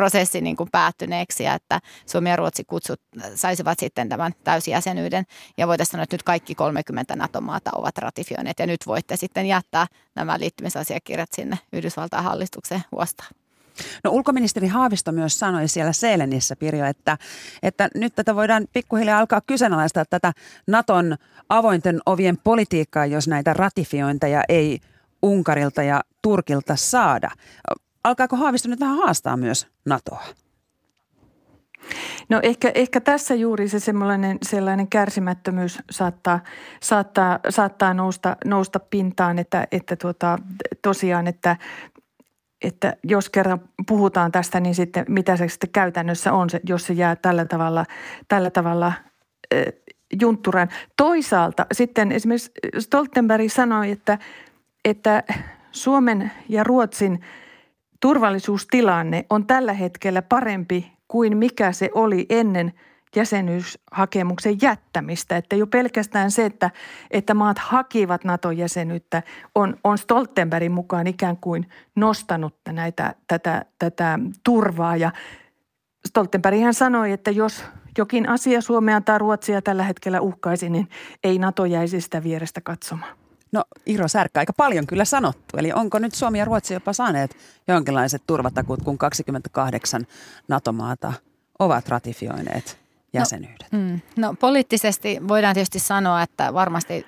Speaker 6: prosessi niin kuin päättyneeksi ja että Suomi ja Ruotsi kutsut saisivat sitten tämän täysjäsenyyden. Ja voitaisiin sanoa, että nyt kaikki 30 NATO-maata ovat ratifioineet ja nyt voitte sitten jättää nämä liittymisasiakirjat sinne Yhdysvaltain hallitukseen huostaan.
Speaker 2: No ulkoministeri Haavisto myös sanoi siellä Seelenissä, Pirjo, että, että nyt tätä voidaan pikkuhiljaa alkaa kyseenalaistaa tätä Naton avointen ovien politiikkaa, jos näitä ratifiointeja ei Unkarilta ja Turkilta saada alkaako Haavisto nyt vähän haastaa myös NATOa?
Speaker 5: No ehkä, ehkä tässä juuri se sellainen, sellainen kärsimättömyys saattaa, saattaa, saattaa nousta, nousta pintaan, että, että tuota, tosiaan, että, että jos kerran puhutaan tästä, niin sitten mitä se sitten käytännössä on, jos se jää tällä tavalla, tällä tavalla juntturan. Toisaalta sitten esimerkiksi Stoltenberg sanoi, että, että Suomen ja Ruotsin – turvallisuustilanne on tällä hetkellä parempi kuin mikä se oli ennen jäsenyyshakemuksen jättämistä. Että jo pelkästään se, että, että maat hakivat NATO-jäsenyyttä, on, on Stoltenbergin mukaan ikään kuin nostanut näitä, tätä, tätä turvaa. Ja Stoltenberg hän sanoi, että jos jokin asia Suomea tai Ruotsia tällä hetkellä uhkaisi, niin ei NATO jäisi sitä vierestä katsomaan.
Speaker 2: No Iro Särkkä, aika paljon kyllä sanottu. Eli onko nyt Suomi ja Ruotsi jopa saaneet jonkinlaiset turvatakuut, kun 28 NATO-maata ovat ratifioineet jäsenyydet?
Speaker 6: No, mm, no poliittisesti voidaan tietysti sanoa, että varmasti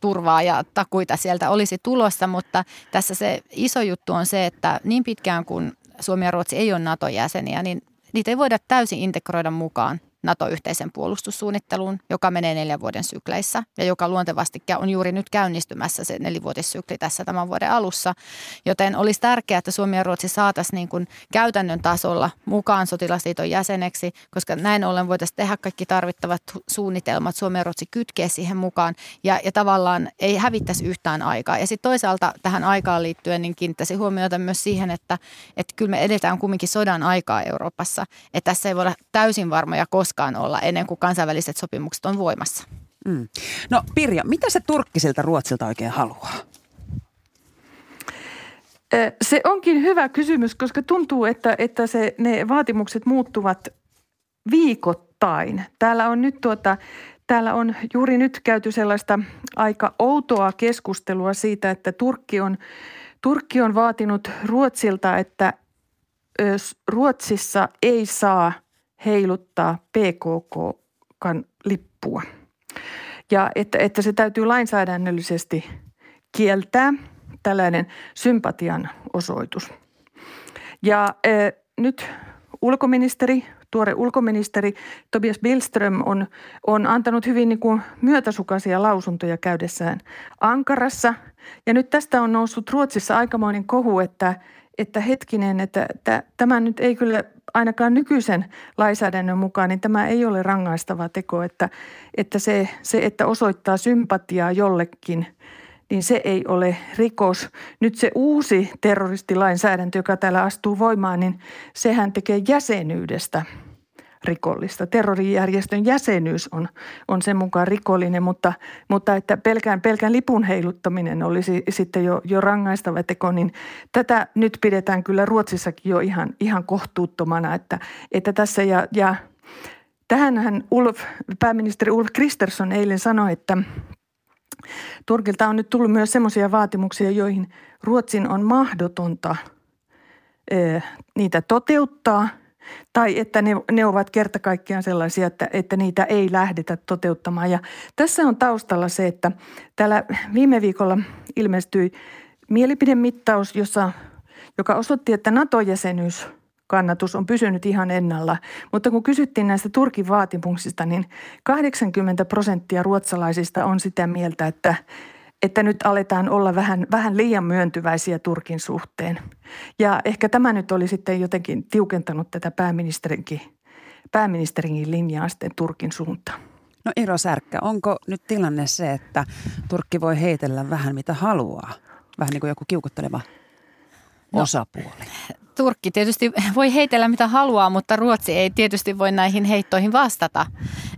Speaker 6: turvaa ja takuita sieltä olisi tulossa, mutta tässä se iso juttu on se, että niin pitkään kuin Suomi ja Ruotsi ei ole NATO-jäseniä, niin niitä ei voida täysin integroida mukaan NATO-yhteisen puolustussuunnitteluun, joka menee neljän vuoden sykleissä ja joka luontevasti on juuri nyt käynnistymässä se nelivuotissykli tässä tämän vuoden alussa. Joten olisi tärkeää, että Suomi ja Ruotsi saataisiin niin käytännön tasolla mukaan sotilasliiton jäseneksi, koska näin ollen voitaisiin tehdä kaikki tarvittavat suunnitelmat, Suomi ja Ruotsi kytkeä siihen mukaan ja, ja tavallaan ei hävittäisi yhtään aikaa. Ja sitten toisaalta tähän aikaan liittyen niin kiinnittäisi huomiota myös siihen, että, että kyllä me edetään kumminkin sodan aikaa Euroopassa, että tässä ei voida täysin varmoja koskaan koskaan olla ennen kuin kansainväliset sopimukset on voimassa. Mm.
Speaker 2: No Pirja, mitä se Turkki siltä Ruotsilta oikein haluaa?
Speaker 5: Se onkin hyvä kysymys, koska tuntuu, että, että se, ne vaatimukset muuttuvat viikoittain. Täällä on nyt tuota, täällä on juuri nyt käyty sellaista aika outoa keskustelua siitä, että Turkki on, Turkki on vaatinut Ruotsilta, että Ruotsissa ei saa heiluttaa PKK-kan lippua. Ja että, että se täytyy lainsäädännöllisesti kieltää tällainen sympatian osoitus. Ja e, nyt ulkoministeri, tuore ulkoministeri Tobias Billström on, on antanut hyvin niin kuin myötäsukaisia lausuntoja käydessään Ankarassa. Ja nyt tästä on noussut Ruotsissa aikamoinen kohu, että, että hetkinen, että, tämä nyt ei kyllä ainakaan nykyisen lainsäädännön mukaan, niin tämä ei ole rangaistava teko, että, että se, se, että osoittaa sympatiaa jollekin – niin se ei ole rikos. Nyt se uusi terroristilainsäädäntö, joka täällä astuu voimaan, niin sehän tekee jäsenyydestä rikollista. Terrorijärjestön jäsenyys on, on sen mukaan rikollinen, mutta, mutta että pelkään, pelkään lipun heiluttaminen olisi sitten jo, jo rangaistava teko, niin tätä nyt pidetään kyllä Ruotsissakin jo ihan, ihan kohtuuttomana, että, että tässä ja, ja tähänhän Ulf, pääministeri Ulf Kristersson eilen sanoi, että – Turkilta on nyt tullut myös sellaisia vaatimuksia, joihin Ruotsin on mahdotonta niitä toteuttaa tai että ne, ne ovat kerta kaikkiaan sellaisia, että, että niitä ei lähdetä toteuttamaan. Ja tässä on taustalla se, että täällä viime viikolla ilmestyi mielipidemittaus, jossa, joka osoitti, että NATO-jäsenyys – kannatus on pysynyt ihan ennalla. Mutta kun kysyttiin näistä Turkin vaatimuksista, niin 80 prosenttia ruotsalaisista on sitä mieltä, että, että nyt aletaan olla vähän, vähän liian myöntyväisiä Turkin suhteen. Ja ehkä tämä nyt oli sitten jotenkin tiukentanut tätä pääministerinkin, pääministerinkin linjaa sitten Turkin suuntaan.
Speaker 2: No Iro Särkkä, onko nyt tilanne se, että Turkki voi heitellä vähän mitä haluaa? Vähän niin kuin joku kiukutteleva no, osapuoli.
Speaker 6: Turkki tietysti voi heitellä mitä haluaa, mutta Ruotsi ei tietysti voi näihin heittoihin vastata.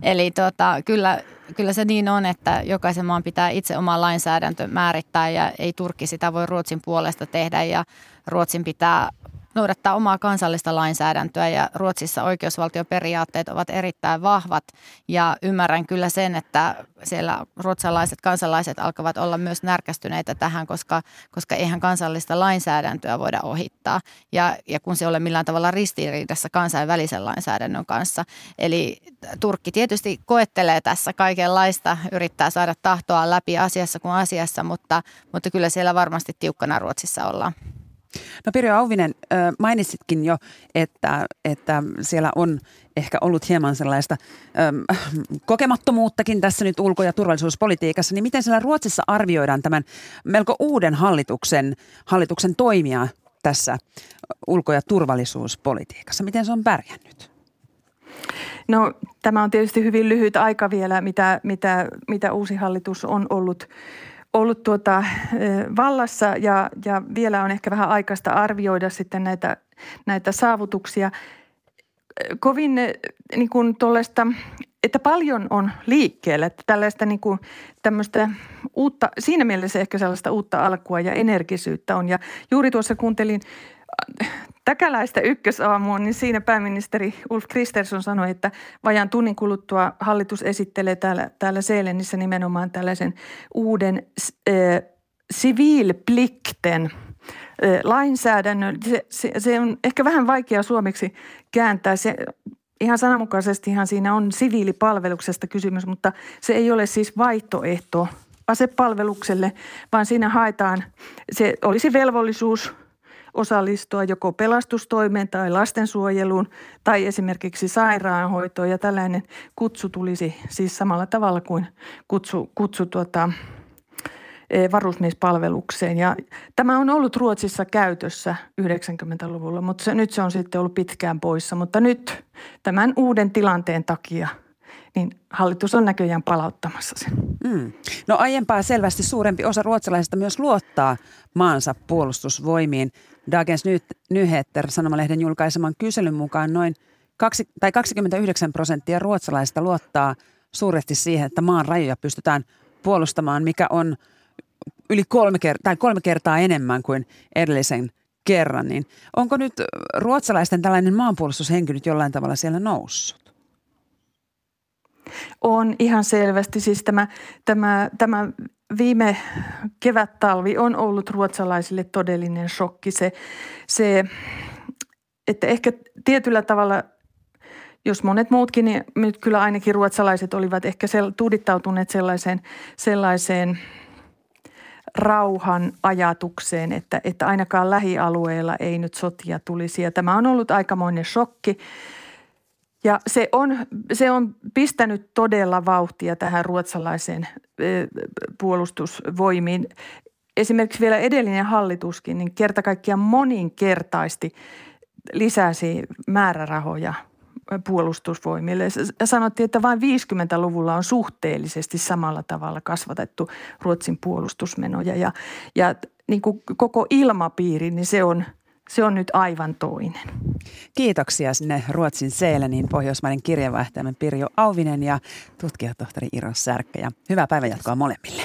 Speaker 6: Eli tota, kyllä, kyllä se niin on, että jokaisen maan pitää itse oma lainsäädäntö määrittää ja ei Turkki sitä voi Ruotsin puolesta tehdä ja Ruotsin pitää noudattaa omaa kansallista lainsäädäntöä ja Ruotsissa oikeusvaltioperiaatteet ovat erittäin vahvat ja ymmärrän kyllä sen, että siellä ruotsalaiset kansalaiset alkavat olla myös närkästyneitä tähän, koska, koska eihän kansallista lainsäädäntöä voida ohittaa ja, ja kun se ei ole millään tavalla ristiriidassa kansainvälisen lainsäädännön kanssa. Eli Turkki tietysti koettelee tässä kaikenlaista, yrittää saada tahtoa läpi asiassa kuin asiassa, mutta, mutta kyllä siellä varmasti tiukkana Ruotsissa ollaan.
Speaker 2: No Pirjo Auvinen, mainitsitkin jo, että, että siellä on ehkä ollut hieman sellaista kokemattomuuttakin tässä nyt ulko- ja turvallisuuspolitiikassa, niin miten siellä Ruotsissa arvioidaan tämän melko uuden hallituksen, hallituksen toimia tässä ulko- ja turvallisuuspolitiikassa? Miten se on pärjännyt?
Speaker 5: No tämä on tietysti hyvin lyhyt aika vielä, mitä, mitä, mitä uusi hallitus on ollut ollut tuota, vallassa ja, ja vielä on ehkä vähän aikaista arvioida sitten näitä, näitä saavutuksia. Kovin niin kuin tuollaista, että paljon on liikkeellä, että tällaista niin kuin tämmöistä uutta, siinä mielessä ehkä sellaista uutta alkua ja energisyyttä on. Ja juuri tuossa kuuntelin täkäläistä ykkösaamua, niin siinä pääministeri Ulf Kristersson sanoi, että vajan tunnin kuluttua hallitus esittelee täällä, täällä Seelenissä nimenomaan tällaisen uuden äh, siviilplikten lainsäädännön. Se, se, se on ehkä vähän vaikea suomeksi kääntää. Se, ihan sananmukaisestihan siinä on siviilipalveluksesta kysymys, mutta se ei ole siis vaihtoehto asepalvelukselle, vaan siinä haetaan, se olisi velvollisuus – osallistua joko pelastustoimeen tai lastensuojeluun tai esimerkiksi sairaanhoitoon. Ja tällainen kutsu tulisi siis samalla tavalla kuin kutsu, kutsu tuota, e, varusmiespalvelukseen. Ja tämä on ollut Ruotsissa käytössä 90-luvulla, mutta se, nyt se on sitten ollut pitkään poissa. Mutta nyt tämän uuden tilanteen takia – niin hallitus on näköjään palauttamassa sen. Mm.
Speaker 2: No aiempaa selvästi suurempi osa ruotsalaisista myös luottaa maansa puolustusvoimiin. Dagens Nyheter sanomalehden julkaiseman kyselyn mukaan noin kaksi, tai 29 prosenttia ruotsalaisista luottaa suuresti siihen, että maan rajoja pystytään puolustamaan, mikä on yli kolme, ker- tai kolme kertaa enemmän kuin edellisen kerran. Niin onko nyt ruotsalaisten tällainen maanpuolustushenki nyt jollain tavalla siellä noussut?
Speaker 5: On ihan selvästi. Siis tämä, tämä, tämä viime kevät-talvi on ollut ruotsalaisille todellinen shokki. Se, se, että ehkä tietyllä tavalla, jos monet muutkin, niin nyt kyllä ainakin ruotsalaiset olivat ehkä sel, tuudittautuneet sellaiseen, sellaiseen rauhan ajatukseen, että, että ainakaan lähialueilla ei nyt sotia tulisi. Ja tämä on ollut aikamoinen shokki. Ja se on, se on pistänyt todella vauhtia tähän ruotsalaiseen puolustusvoimiin. Esimerkiksi vielä edellinen hallituskin niin kerta kaikkiaan moninkertaisesti lisäsi määrärahoja puolustusvoimille. Sanottiin, että vain 50-luvulla on suhteellisesti samalla tavalla kasvatettu Ruotsin puolustusmenoja ja, ja niin kuin koko ilmapiiri, niin se on, se on nyt aivan toinen.
Speaker 2: Kiitoksia sinne Ruotsin Seelenin pohjoismaiden kirjeenvaihtajamme Pirjo Auvinen ja tutkijatohtori Iro Särkkä. Ja hyvää päivänjatkoa molemmille.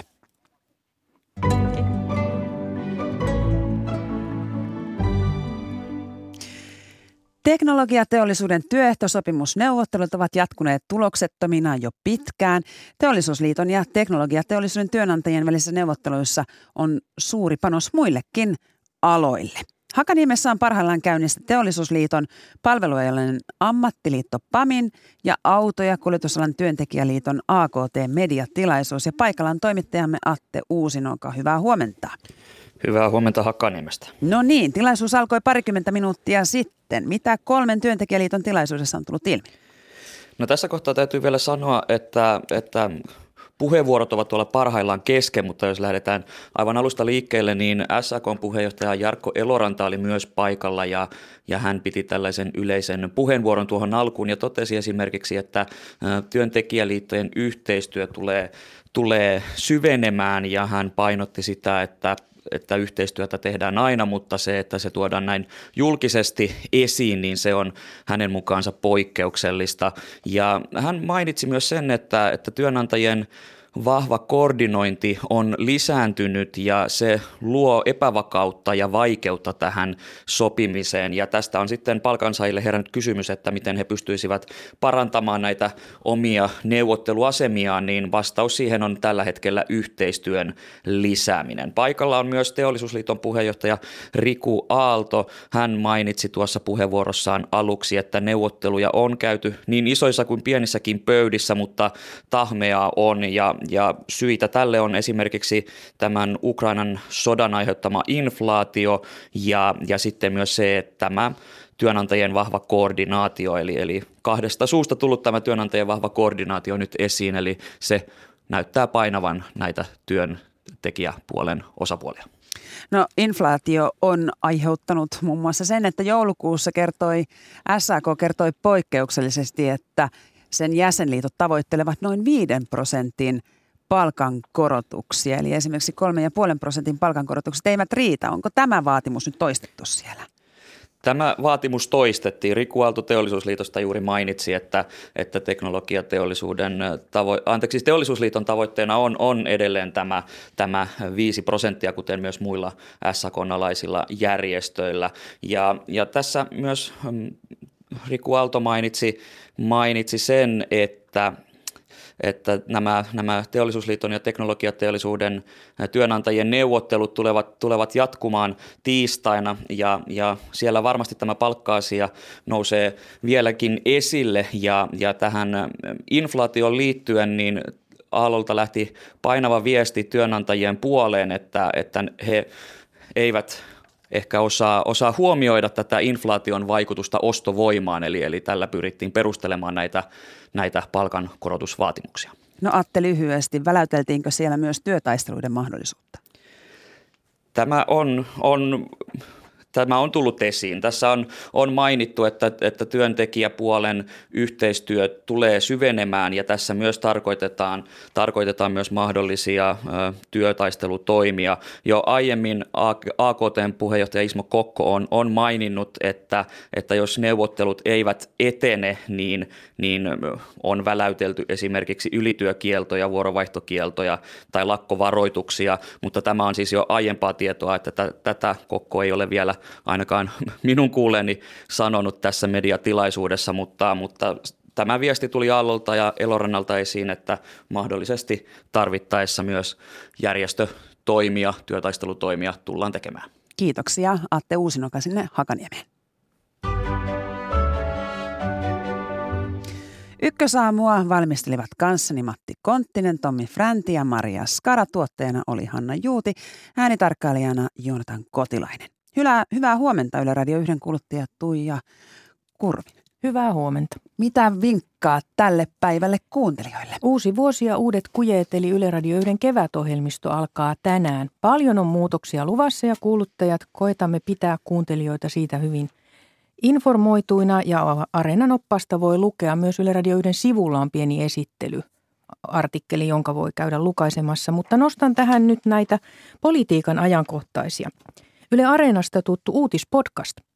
Speaker 2: Teknologiateollisuuden työehtosopimusneuvottelut ovat jatkuneet tuloksettomina jo pitkään. Teollisuusliiton ja teknologiateollisuuden työnantajien välisissä neuvotteluissa on suuri panos muillekin aloille. Hakaniemessä on parhaillaan käynnissä Teollisuusliiton palveluajallinen ammattiliitto PAMIN ja auto- ja kuljetusalan työntekijäliiton AKT-mediatilaisuus. Ja paikalla on toimittajamme Atte Uusinoka. Hyvää huomenta.
Speaker 7: Hyvää huomenta Hakaniemestä.
Speaker 2: No niin, tilaisuus alkoi parikymmentä minuuttia sitten. Mitä kolmen työntekijäliiton tilaisuudessa on tullut ilmi?
Speaker 7: No tässä kohtaa täytyy vielä sanoa, että, että puheenvuorot ovat tuolla parhaillaan kesken, mutta jos lähdetään aivan alusta liikkeelle, niin SAKn puheenjohtaja Jarkko Eloranta oli myös paikalla ja, ja hän piti tällaisen yleisen puheenvuoron tuohon alkuun ja totesi esimerkiksi, että työntekijäliittojen yhteistyö tulee, tulee syvenemään ja hän painotti sitä, että että yhteistyötä tehdään aina, mutta se, että se tuodaan näin julkisesti esiin, niin se on hänen mukaansa poikkeuksellista. Ja hän mainitsi myös sen, että, että työnantajien vahva koordinointi on lisääntynyt ja se luo epävakautta ja vaikeutta tähän sopimiseen. Ja tästä on sitten palkansaajille herännyt kysymys, että miten he pystyisivät parantamaan näitä omia neuvotteluasemiaan, niin vastaus siihen on tällä hetkellä yhteistyön lisääminen. Paikalla on myös Teollisuusliiton puheenjohtaja Riku Aalto. Hän mainitsi tuossa puheenvuorossaan aluksi, että neuvotteluja on käyty niin isoissa kuin pienissäkin pöydissä, mutta tahmeaa on ja ja syitä tälle on esimerkiksi tämän Ukrainan sodan aiheuttama inflaatio ja, ja sitten myös se, että tämä työnantajien vahva koordinaatio, eli, eli kahdesta suusta tullut tämä työnantajien vahva koordinaatio nyt esiin, eli se näyttää painavan näitä työntekijäpuolen osapuolia.
Speaker 2: No inflaatio on aiheuttanut muun muassa sen, että joulukuussa kertoi, SAK kertoi poikkeuksellisesti, että sen jäsenliitot tavoittelevat noin 5 prosentin palkankorotuksia. Eli esimerkiksi 3,5 prosentin palkankorotukset eivät riitä. Onko tämä vaatimus nyt toistettu siellä?
Speaker 7: Tämä vaatimus toistettiin. Riku Aalto Teollisuusliitosta juuri mainitsi, että, että teknologiateollisuuden tavo- anteeksi, siis Teollisuusliiton tavoitteena on, on edelleen tämä, tämä 5 prosenttia, kuten myös muilla SAK-alaisilla järjestöillä. Ja, ja tässä myös mm, Riku Aalto mainitsi, mainitsi sen, että että nämä, nämä teollisuusliiton ja teknologiateollisuuden työnantajien neuvottelut tulevat, tulevat jatkumaan tiistaina ja, ja siellä varmasti tämä palkka-asia nousee vieläkin esille. Ja, ja tähän inflaatioon liittyen niin Aallolta lähti painava viesti työnantajien puoleen, että, että he eivät ehkä osaa, osaa huomioida tätä inflaation vaikutusta ostovoimaan, eli, eli tällä pyrittiin perustelemaan näitä, näitä palkankorotusvaatimuksia.
Speaker 2: No Atte lyhyesti, väläyteltiinkö siellä myös työtaisteluiden mahdollisuutta?
Speaker 7: Tämä on, on tämä on tullut esiin. Tässä on, on mainittu, että, että työntekijäpuolen yhteistyö tulee syvenemään ja tässä myös tarkoitetaan, tarkoitetaan myös mahdollisia ö, työtaistelutoimia. Jo aiemmin AKTn puheenjohtaja Ismo Kokko on, on maininnut, että, että jos neuvottelut eivät etene, niin, niin on väläytelty esimerkiksi ylityökieltoja, vuorovaihtokieltoja tai lakkovaroituksia, mutta tämä on siis jo aiempaa tietoa, että t- tätä Kokko ei ole vielä ainakaan minun kuuleeni sanonut tässä mediatilaisuudessa, mutta, mutta tämä viesti tuli Aallolta ja Elorannalta esiin, että mahdollisesti tarvittaessa myös järjestötoimia, työtaistelutoimia tullaan tekemään.
Speaker 2: Kiitoksia Atte Uusinoka sinne Hakaniemeen. Ykkösaamua valmistelivat kanssani Matti Konttinen, Tommi Fränti ja Maria Skara. Tuotteena oli Hanna Juuti, äänitarkkailijana Joonatan Kotilainen. Hyvää, hyvää huomenta Yle Radio 1 kuluttaja Tuija Kurvin.
Speaker 8: Hyvää huomenta.
Speaker 2: Mitä vinkkaa tälle päivälle kuuntelijoille?
Speaker 8: Uusi vuosi ja uudet kujeet eli Yle Radio 1 kevätohjelmisto alkaa tänään. Paljon on muutoksia luvassa ja kuuluttajat koetamme pitää kuuntelijoita siitä hyvin informoituina ja Areenan oppasta voi lukea myös Yle Radio 1 sivulla on pieni esittely artikkeli, jonka voi käydä lukaisemassa, mutta nostan tähän nyt näitä politiikan ajankohtaisia. Yle Areenasta tuttu uutispodcast –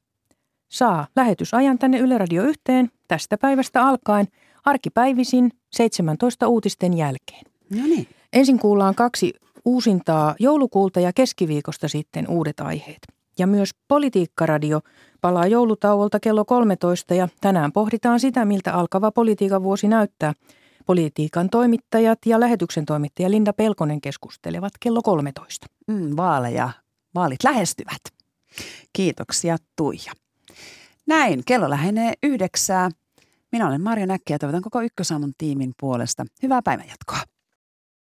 Speaker 8: saa lähetysajan tänne Yle Radio yhteen tästä päivästä alkaen arkipäivisin 17 uutisten jälkeen.
Speaker 2: No niin.
Speaker 8: Ensin kuullaan kaksi uusintaa joulukuulta ja keskiviikosta sitten uudet aiheet. Ja myös Politiikkaradio palaa joulutauolta kello 13 ja tänään pohditaan sitä, miltä alkava politiikan vuosi näyttää. Politiikan toimittajat ja lähetyksen toimittaja Linda Pelkonen keskustelevat kello 13.
Speaker 2: Mm, vaaleja, vaalit lähestyvät. Kiitoksia Tuija. Näin, kello lähenee yhdeksää. Minä olen Marja Näkki ja toivotan koko Ykkösaamun tiimin puolesta hyvää päivänjatkoa.